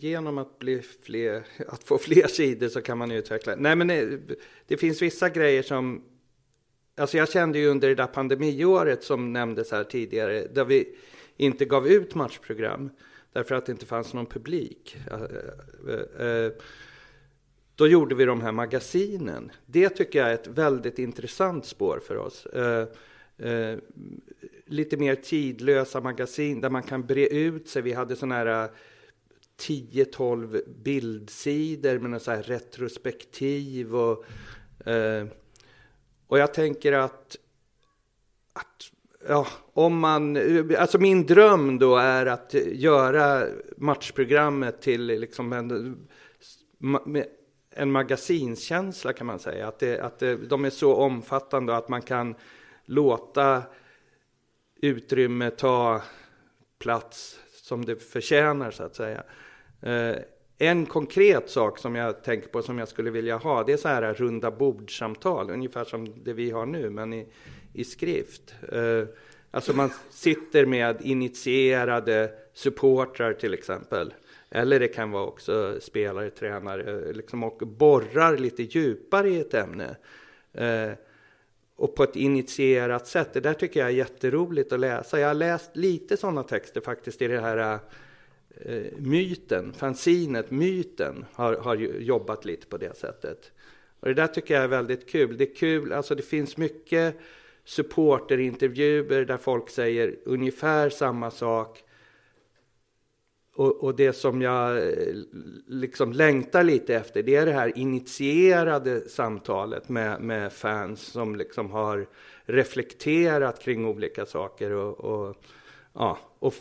genom att, bli fler, att få fler sidor så kan man utveckla. Nej, men det, det finns vissa grejer som... Alltså jag kände ju under det där pandemiåret som nämndes här tidigare, där vi inte gav ut matchprogram därför att det inte fanns någon publik. Eh, eh, då gjorde vi de här magasinen. Det tycker jag är ett väldigt intressant spår för oss. Lite mer tidlösa magasin där man kan bre ut sig. Vi hade sådana här äh, 10-12 bildsidor med någon så här retrospektiv och, eh, och jag tänker att, att ja, om man, alltså min dröm då är att göra matchprogrammet till liksom en, en magasinskänsla kan man säga. Att, det, att det, de är så omfattande och att man kan låta utrymme ta plats som det förtjänar så att säga. Eh, en konkret sak som jag tänker på som jag skulle vilja ha, det är så här runda bordsamtal, ungefär som det vi har nu, men i, i skrift. Eh, alltså man sitter med initierade supportrar till exempel. Eller det kan vara också spelare, tränare, liksom, och borrar lite djupare i ett ämne. Eh, och på ett initierat sätt. Det där tycker jag är jätteroligt att läsa. Jag har läst lite sådana texter faktiskt i det här eh, myten, fanzinet Myten har, har jobbat lite på det sättet. Och det där tycker jag är väldigt kul. Det är kul, alltså det finns mycket supporterintervjuer där folk säger ungefär samma sak. Och, och, det som jag liksom längtar lite efter, det är det här initierade samtalet med, med fans som liksom har reflekterat kring olika saker och, och ja, och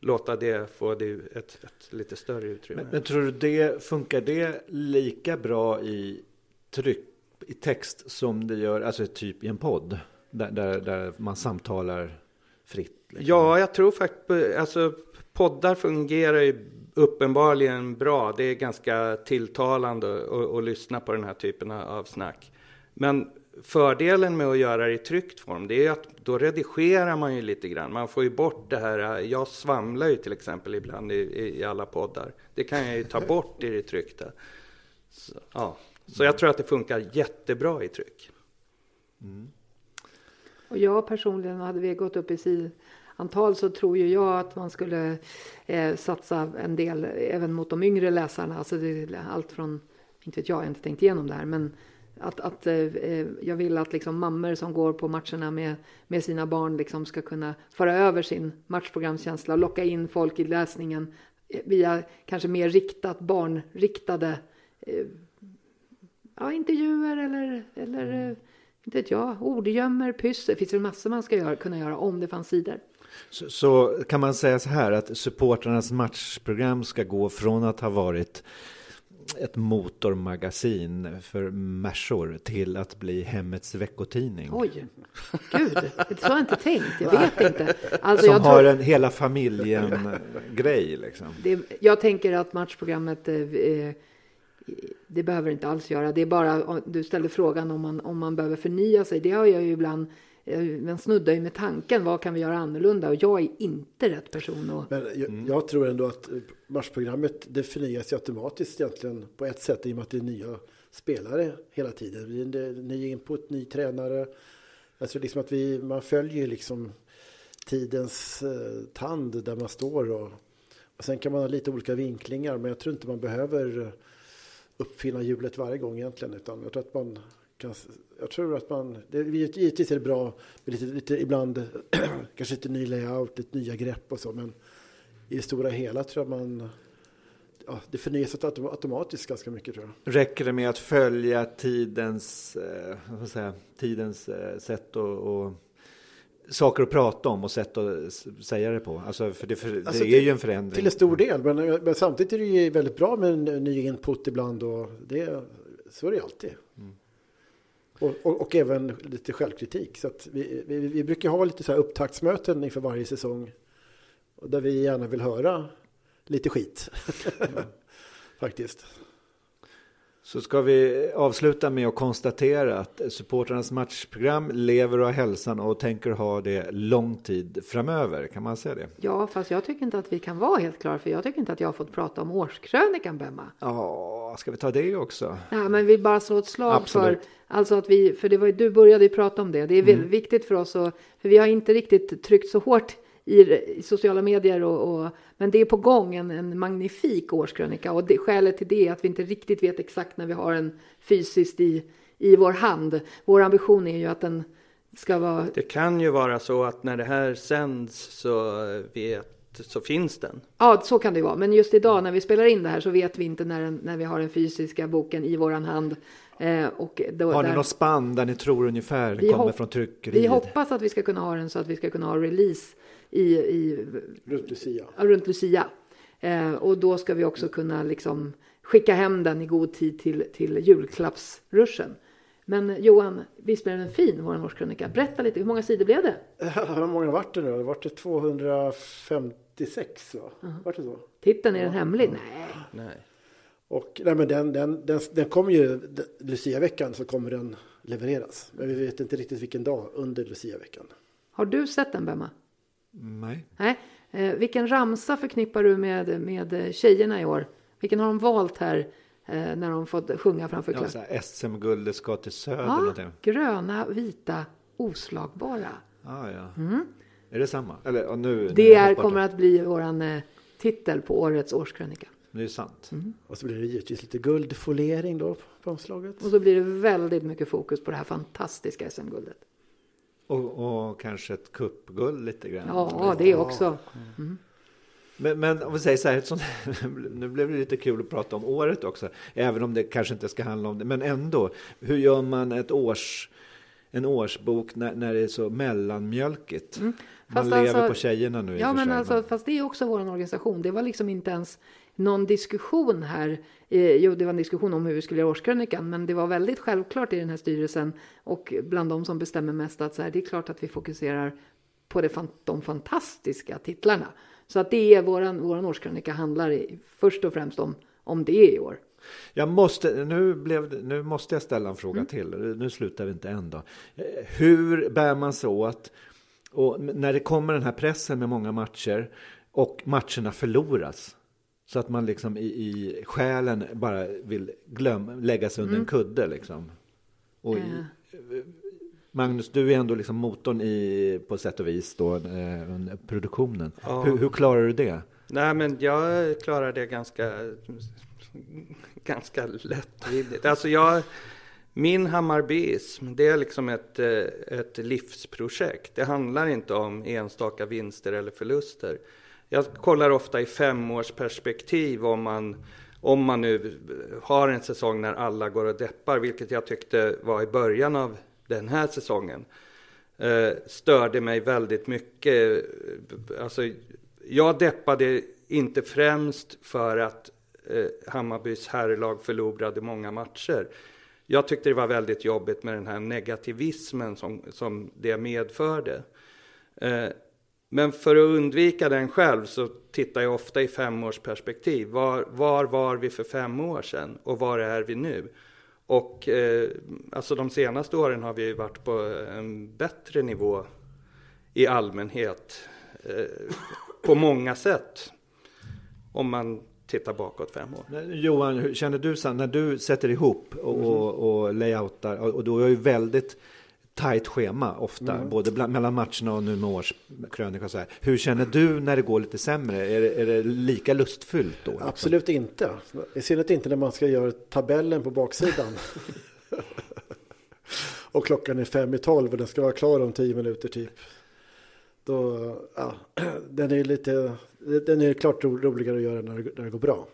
låta det få det ett, ett lite större utrymme. Men, men, tror du det, funkar det lika bra i tryck, i text som det gör, alltså typ i en podd? Där, där, där man samtalar fritt? Liksom? Ja, jag tror faktiskt, alltså poddar fungerar ju uppenbarligen bra. Det är ganska tilltalande att, att lyssna på den här typen av snack. Men fördelen med att göra det i tryckt form, det är att då redigerar man ju lite grann. Man får ju bort det här, jag svamlar ju till exempel ibland i, i alla poddar. Det kan jag ju ta bort i det tryckta. Så, ja. Så jag tror att det funkar jättebra i tryck. Mm. Och jag personligen, hade vi gått upp i antal så tror ju jag att man skulle eh, satsa en del även mot de yngre läsarna. Alltså allt från, inte vet jag, jag har inte tänkt igenom det här, men att, att eh, jag vill att liksom mammor som går på matcherna med, med sina barn liksom ska kunna föra över sin matchprogramskänsla och locka in folk i läsningen via kanske mer riktat, barnriktade eh, ja, intervjuer eller, eller inte vet jag, ordgömmer, pyssel. Det finns väl massor man ska göra, kunna göra om det fanns sidor. Så, så, kan man säga så här att supportrarnas matchprogram ska gå från att ha varit ett motormagasin för märsor till att bli hemmets veckotidning. Oj, gud, så har jag inte tänkt. Jag vet inte. Alltså, Som har tror... en hela familjen-grej. Liksom. Det, jag tänker att matchprogrammet eh, det behöver inte alls göra. Det är bara, du ställde frågan om man, om man behöver förnya sig. Det har jag ju ibland man snuddar ju med tanken, vad kan vi göra annorlunda? Och jag är inte rätt person att... Men jag, mm. jag tror ändå att matchprogrammet det förnyas automatiskt egentligen på ett sätt i och med att det är nya spelare hela tiden. Det är ny input, ny tränare. Alltså liksom att vi, man följer liksom tidens eh, tand där man står och, och sen kan man ha lite olika vinklingar men jag tror inte man behöver uppfinna hjulet varje gång egentligen utan jag tror att man kan, jag tror att man, det, givetvis är det bra med lite, lite ibland kanske lite ny layout, lite nya grepp och så, men i det stora hela tror jag man Ja, det förnyas automatiskt ganska mycket tror jag. Räcker det med att följa tidens, eh, säga, tidens eh, sätt och, och, saker att prata om och sätt att säga det på? Alltså, för det, för, det alltså, är till, ju en förändring. Till en stor del, men, men, samtidigt är det ju väldigt bra med en ny input ibland och det, så är det alltid. Mm. Och, och, och, även lite självkritik. Så vi, vi, vi, brukar ha lite så här upptaktsmöten inför varje säsong. Där vi gärna vill höra lite skit. Mm. Faktiskt. Så ska vi avsluta med att konstatera att supportrarnas matchprogram lever har hälsan och tänker ha det lång tid framöver. Kan man säga det? Ja, fast jag tycker inte att vi kan vara helt klara för jag tycker inte att jag har fått prata om årskrönikan Bemma. Ja, ska vi ta det också? Nej, men vi bara slå ett slag Absolut. för, alltså att vi, för det var ju, du började ju prata om det. Det är väldigt Mm. viktigt för oss och, för vi har inte riktigt tryckt så hårt i, i sociala medier och, och men det är på gång en, en magnifik årskrönika och det, skälet till det är att vi inte riktigt vet exakt när vi har den fysiskt i, i vår hand. Vår ambition är ju att den ska vara Det kan ju vara så att när det här sänds så, vet, så finns den. Ja, så kan det vara. Men just idag när vi spelar in det här så vet vi inte när, den, när vi har den fysiska boken i våran hand. Eh, och då, Har ni där- något spann där ni tror ungefär Vi kommer hopp- från tryckeriet? Vi hoppas att vi ska kunna ha den så att vi ska kunna ha release i, i, Runt Lucia. runt Lucia. Eh, och då ska vi också kunna liksom skicka hem den i god tid till, till julklappsruschen. Men Johan, visst blev den fin, vår årskrönika? Berätta lite, hur många sidor blev det? Hur många vart det nu? Det vart det 256 va? Vart det så? Titeln, är den hemlig? Nej. Nej. Och nej, men den, den, den, den kommer ju, Lucia-veckan så kommer den levereras. Men vi vet inte riktigt vilken dag under Lucia-veckan. Har du sett den, Bemma? Nej. Nej. Eh, vilken ramsa förknippar du med, med tjejerna i år? Vilken har de valt här eh, när de fått sjunga framför Ja, klass? så här, SM-guldet ska till söder. Ja, någonting. gröna, vita, oslagbara. Ah, ja. Är det samma? Eller ja, nu? Mm. Det är, kommer att bli våran eh, titel på årets årskrönika. Det är sant. Och så blir det givetvis lite guldfolering då på omslaget. Och så blir det väldigt mycket fokus på det här fantastiska SM-guldet. Och, och kanske ett cupguld lite grann. Ja, det också. Men, men om vi säger så här, sånt, nu blev det lite kul att prata om året också, även om det kanske inte ska handla om det, men ändå, hur gör man ett års, en årsbok när, när det är så mellanmjölkigt? Man Fast lever alltså- på tjejerna nu Ja, men sig, alltså, fast det är också vår organisation. Det var liksom inte ens någon diskussion här. Eh, jo, det var en diskussion om hur vi skulle göra årskrönikan, men det var väldigt självklart i den här styrelsen och bland de som bestämmer mest att så här, det är klart att vi fokuserar på det, de fantastiska titlarna. Så att det är våran, våran årskrönika handlar i, först och främst om, om det i år. Jag måste, nu, blev, nu måste jag ställa en fråga Mm. till. Nu slutar vi inte än då. Eh, Hur bär man sig åt och när det kommer den här pressen med många matcher och matcherna förloras? Så att man liksom i, i själen bara vill glömma, lägga sig under en kudde liksom. Och i, Magnus, du är ändå liksom motorn i, på sätt och vis då, eh, under produktionen. Ja. Hur, hur klarar du det? Nej, men jag klarar det ganska, ganska lättvindigt. Alltså jag, min Hammarbism, det är liksom ett, eh, ett livsprojekt. Det handlar inte om enstaka vinster eller förluster. Jag kollar ofta i femårsperspektiv om man, om man nu har en säsong när alla går och deppar, vilket jag tyckte var i början av den här säsongen eh, störde mig väldigt mycket. Alltså, jag deppade inte främst för att eh, Hammarbys herrlag förlorade många matcher. Jag tyckte det var väldigt jobbigt med den här negativismen som, som det medförde. Eh, men för att undvika den själv så tittar jag ofta i femårsperspektiv. Var, var var vi för fem år sedan och var är vi nu? Och eh, alltså de senaste åren har vi varit på en bättre nivå i allmänhet eh, på många sätt. Om man tittar bakåt fem år. Men Johan, hur känner du så när du sätter ihop och, och, och layoutar och, och du är ju väldigt tajt schema ofta, både bland, mellan matcherna och nu med årskrönika och så här. Hur känner du när det går lite sämre? Är det, är det lika lustfyllt då? liksom? Absolut inte. I synnerhet inte när man ska göra tabellen på baksidan. och klockan är fem i tolv och den ska vara klar om tio minuter typ. Då, ja, den är lite, den är klart ro- roligare att göra när det, när det går bra.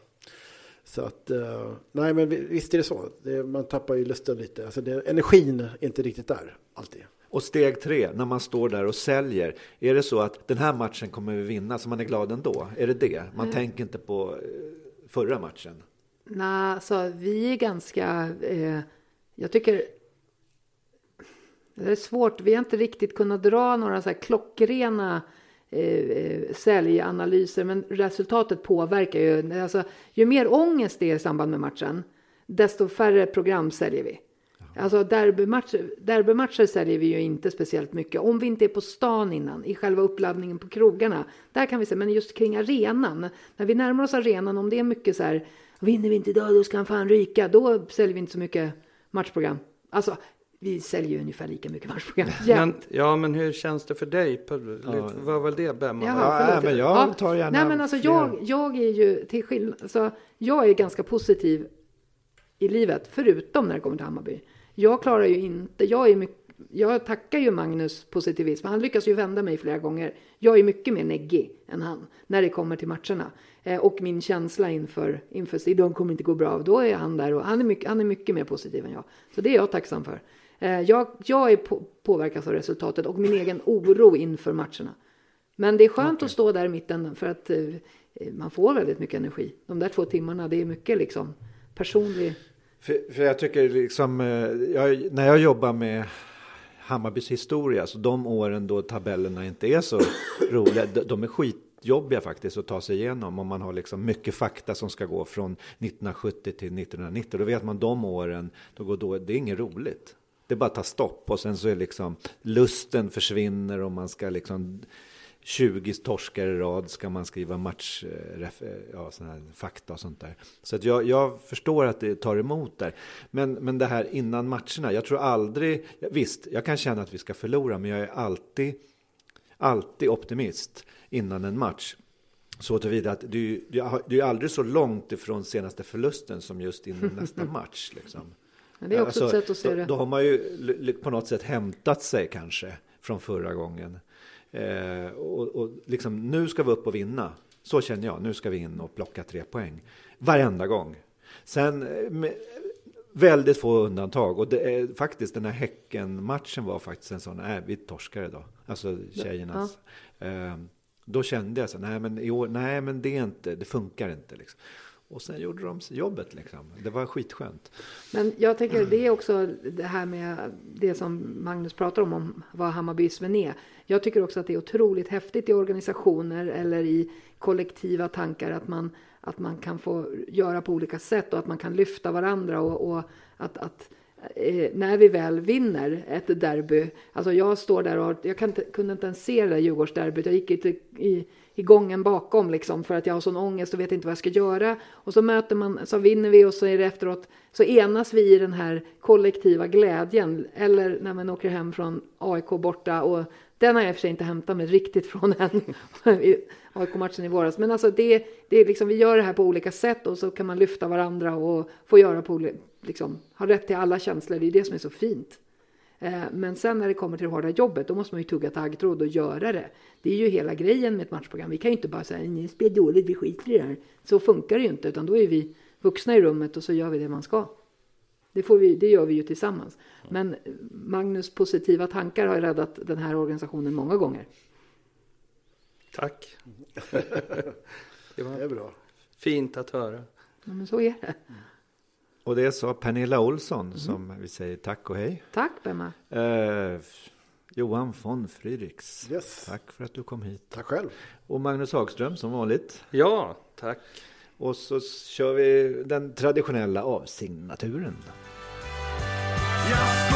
Så att, eh, nej men vi- visst är det så. Det, man tappar ju lusten lite. Alltså det, energin är inte riktigt där alltid. Och steg tre, när man står där och säljer, är det så att den här matchen kommer vi vinna så man är glad ändå? Är det det? Man tänker inte på eh, förra matchen? Nej, så vi är ganska... Eh, jag tycker... Det är svårt. Vi har inte riktigt kunnat dra några så här klockrena eh, eh, säljanalyser. Men resultatet påverkar ju. Alltså, ju mer ångest det är i samband med matchen. desto färre program säljer vi. Alltså derbymatcher, derbymatcher säljer vi ju inte speciellt mycket. Om vi inte är på stan innan, i själva uppladdningen på krogarna. Där kan vi se, men just kring arenan. När vi närmar oss arenan, om det är mycket så här, vinner vi inte idag då ska han fan ryka. Då säljer vi inte så mycket matchprogram. Alltså, vi säljer ju ungefär lika mycket matchprogram. Men, ja, men hur känns det för dig? Ja. Vad var det Bemma? Ja, men jag tar gärna Nej, men alltså fler. jag, jag är ju till skillnad, alltså, jag är ganska positiv i livet, förutom när det kommer till Hammarby. Jag klarar ju inte, jag är mycket, jag tackar ju Magnus positivism. Han lyckas ju vända mig flera gånger. Jag är mycket mer neggig än han när det kommer till matcherna. Eh, och min känsla inför, inför sig, de kommer inte gå bra. Då är han där och han är mycket, han är mycket mer positiv än jag. Så det är jag tacksam för. Eh, jag, jag är på, påverkas av resultatet och min egen oro inför matcherna. Men det är skönt att stå där i mitten för att eh, man får väldigt mycket energi. De där två timmarna, det är mycket liksom personlig... För, för jag tycker liksom, eh, jag, när jag jobbar med Hammarbys historia, så de åren då tabellerna inte är så roliga, de, de är skitjobbiga faktiskt att ta sig igenom om man har liksom mycket fakta som ska gå från 1970 till 1990. Då vet man de åren, då går då, det är inget roligt. Det bara att ta stopp och sen så är liksom lusten försvinner och man ska liksom 20 torskar i rad ska man skriva match, eh, eh, ja, sån här fakta och sånt där. Så att jag, jag förstår att det tar emot där. Men, men det här innan matcherna, jag tror aldrig, visst, jag kan känna att vi ska förlora, men jag är alltid, alltid optimist innan en match. Så tillvida att är ju det är aldrig så långt ifrån senaste förlusten som just innan nästa match. Liksom. Men det är också ett sätt att se då, det. Då har man ju på något sätt hämtat sig kanske från förra gången. Eh, och, och liksom, nu ska vi upp och vinna. Så känner jag. Nu ska vi in och plocka tre poäng. Varenda gång. Sen eh, med väldigt få undantag. Och det är, faktiskt den här Häcken-matchen var faktiskt en sån, nej vi torskar idag. Alltså tjejernas. Eh, då kände jag så, nej men i år, nej men det är inte, det funkar inte liksom. Och sen gjorde de jobbet liksom. Det var skitskönt. Men jag tänker det är också det här med det som Magnus pratar om, om vad Hammarbyismen är. Jag tycker också att det är otroligt häftigt i organisationer eller i kollektiva tankar att man, att man kan få göra på olika sätt och att man kan lyfta varandra och, och att, att eh, när vi väl vinner ett derby, alltså jag står där och jag kan inte, kunde inte ens se det där Djurgårdsderbyt, jag gick i, i, i gången bakom liksom för att jag har sån ångest och vet inte vad jag ska göra. Och så möter man, så vinner vi och så är det efteråt, så enas vi i den här kollektiva glädjen. Eller när man åker hem från AIK borta och den har jag i och för sig inte hämtat mig riktigt från än. AIK-matchen i våras. Men alltså det, det är liksom, vi gör det här på olika sätt och så kan man lyfta varandra och få göra på, liksom, ha rätt till alla känslor. Det är det som är så fint. Eh, Men sen när det kommer till det hårda jobbet, då måste man ju tugga taggtråd och göra det. Det är ju hela grejen med ett matchprogram. Vi kan ju inte bara säga ni spelar dåligt, vi skiter i det här. Så funkar det ju inte, utan då är vi vuxna i rummet och så gör vi det man ska. Det, får vi, det gör vi ju tillsammans. Men Magnus positiva tankar har räddat den här organisationen många gånger. Tack. det var Det är bra. fint att höra. Ja, men så är det. Och det sa Pernilla Olsson Mm. som vi säger tack och hej. Tack Bemma. Eh, Johan von Friedrichs. Yes. Tack för att du kom hit. Tack själv. Och Magnus Hagström som vanligt. Ja, tack. Och så kör vi den traditionella avsignaturen. Ja,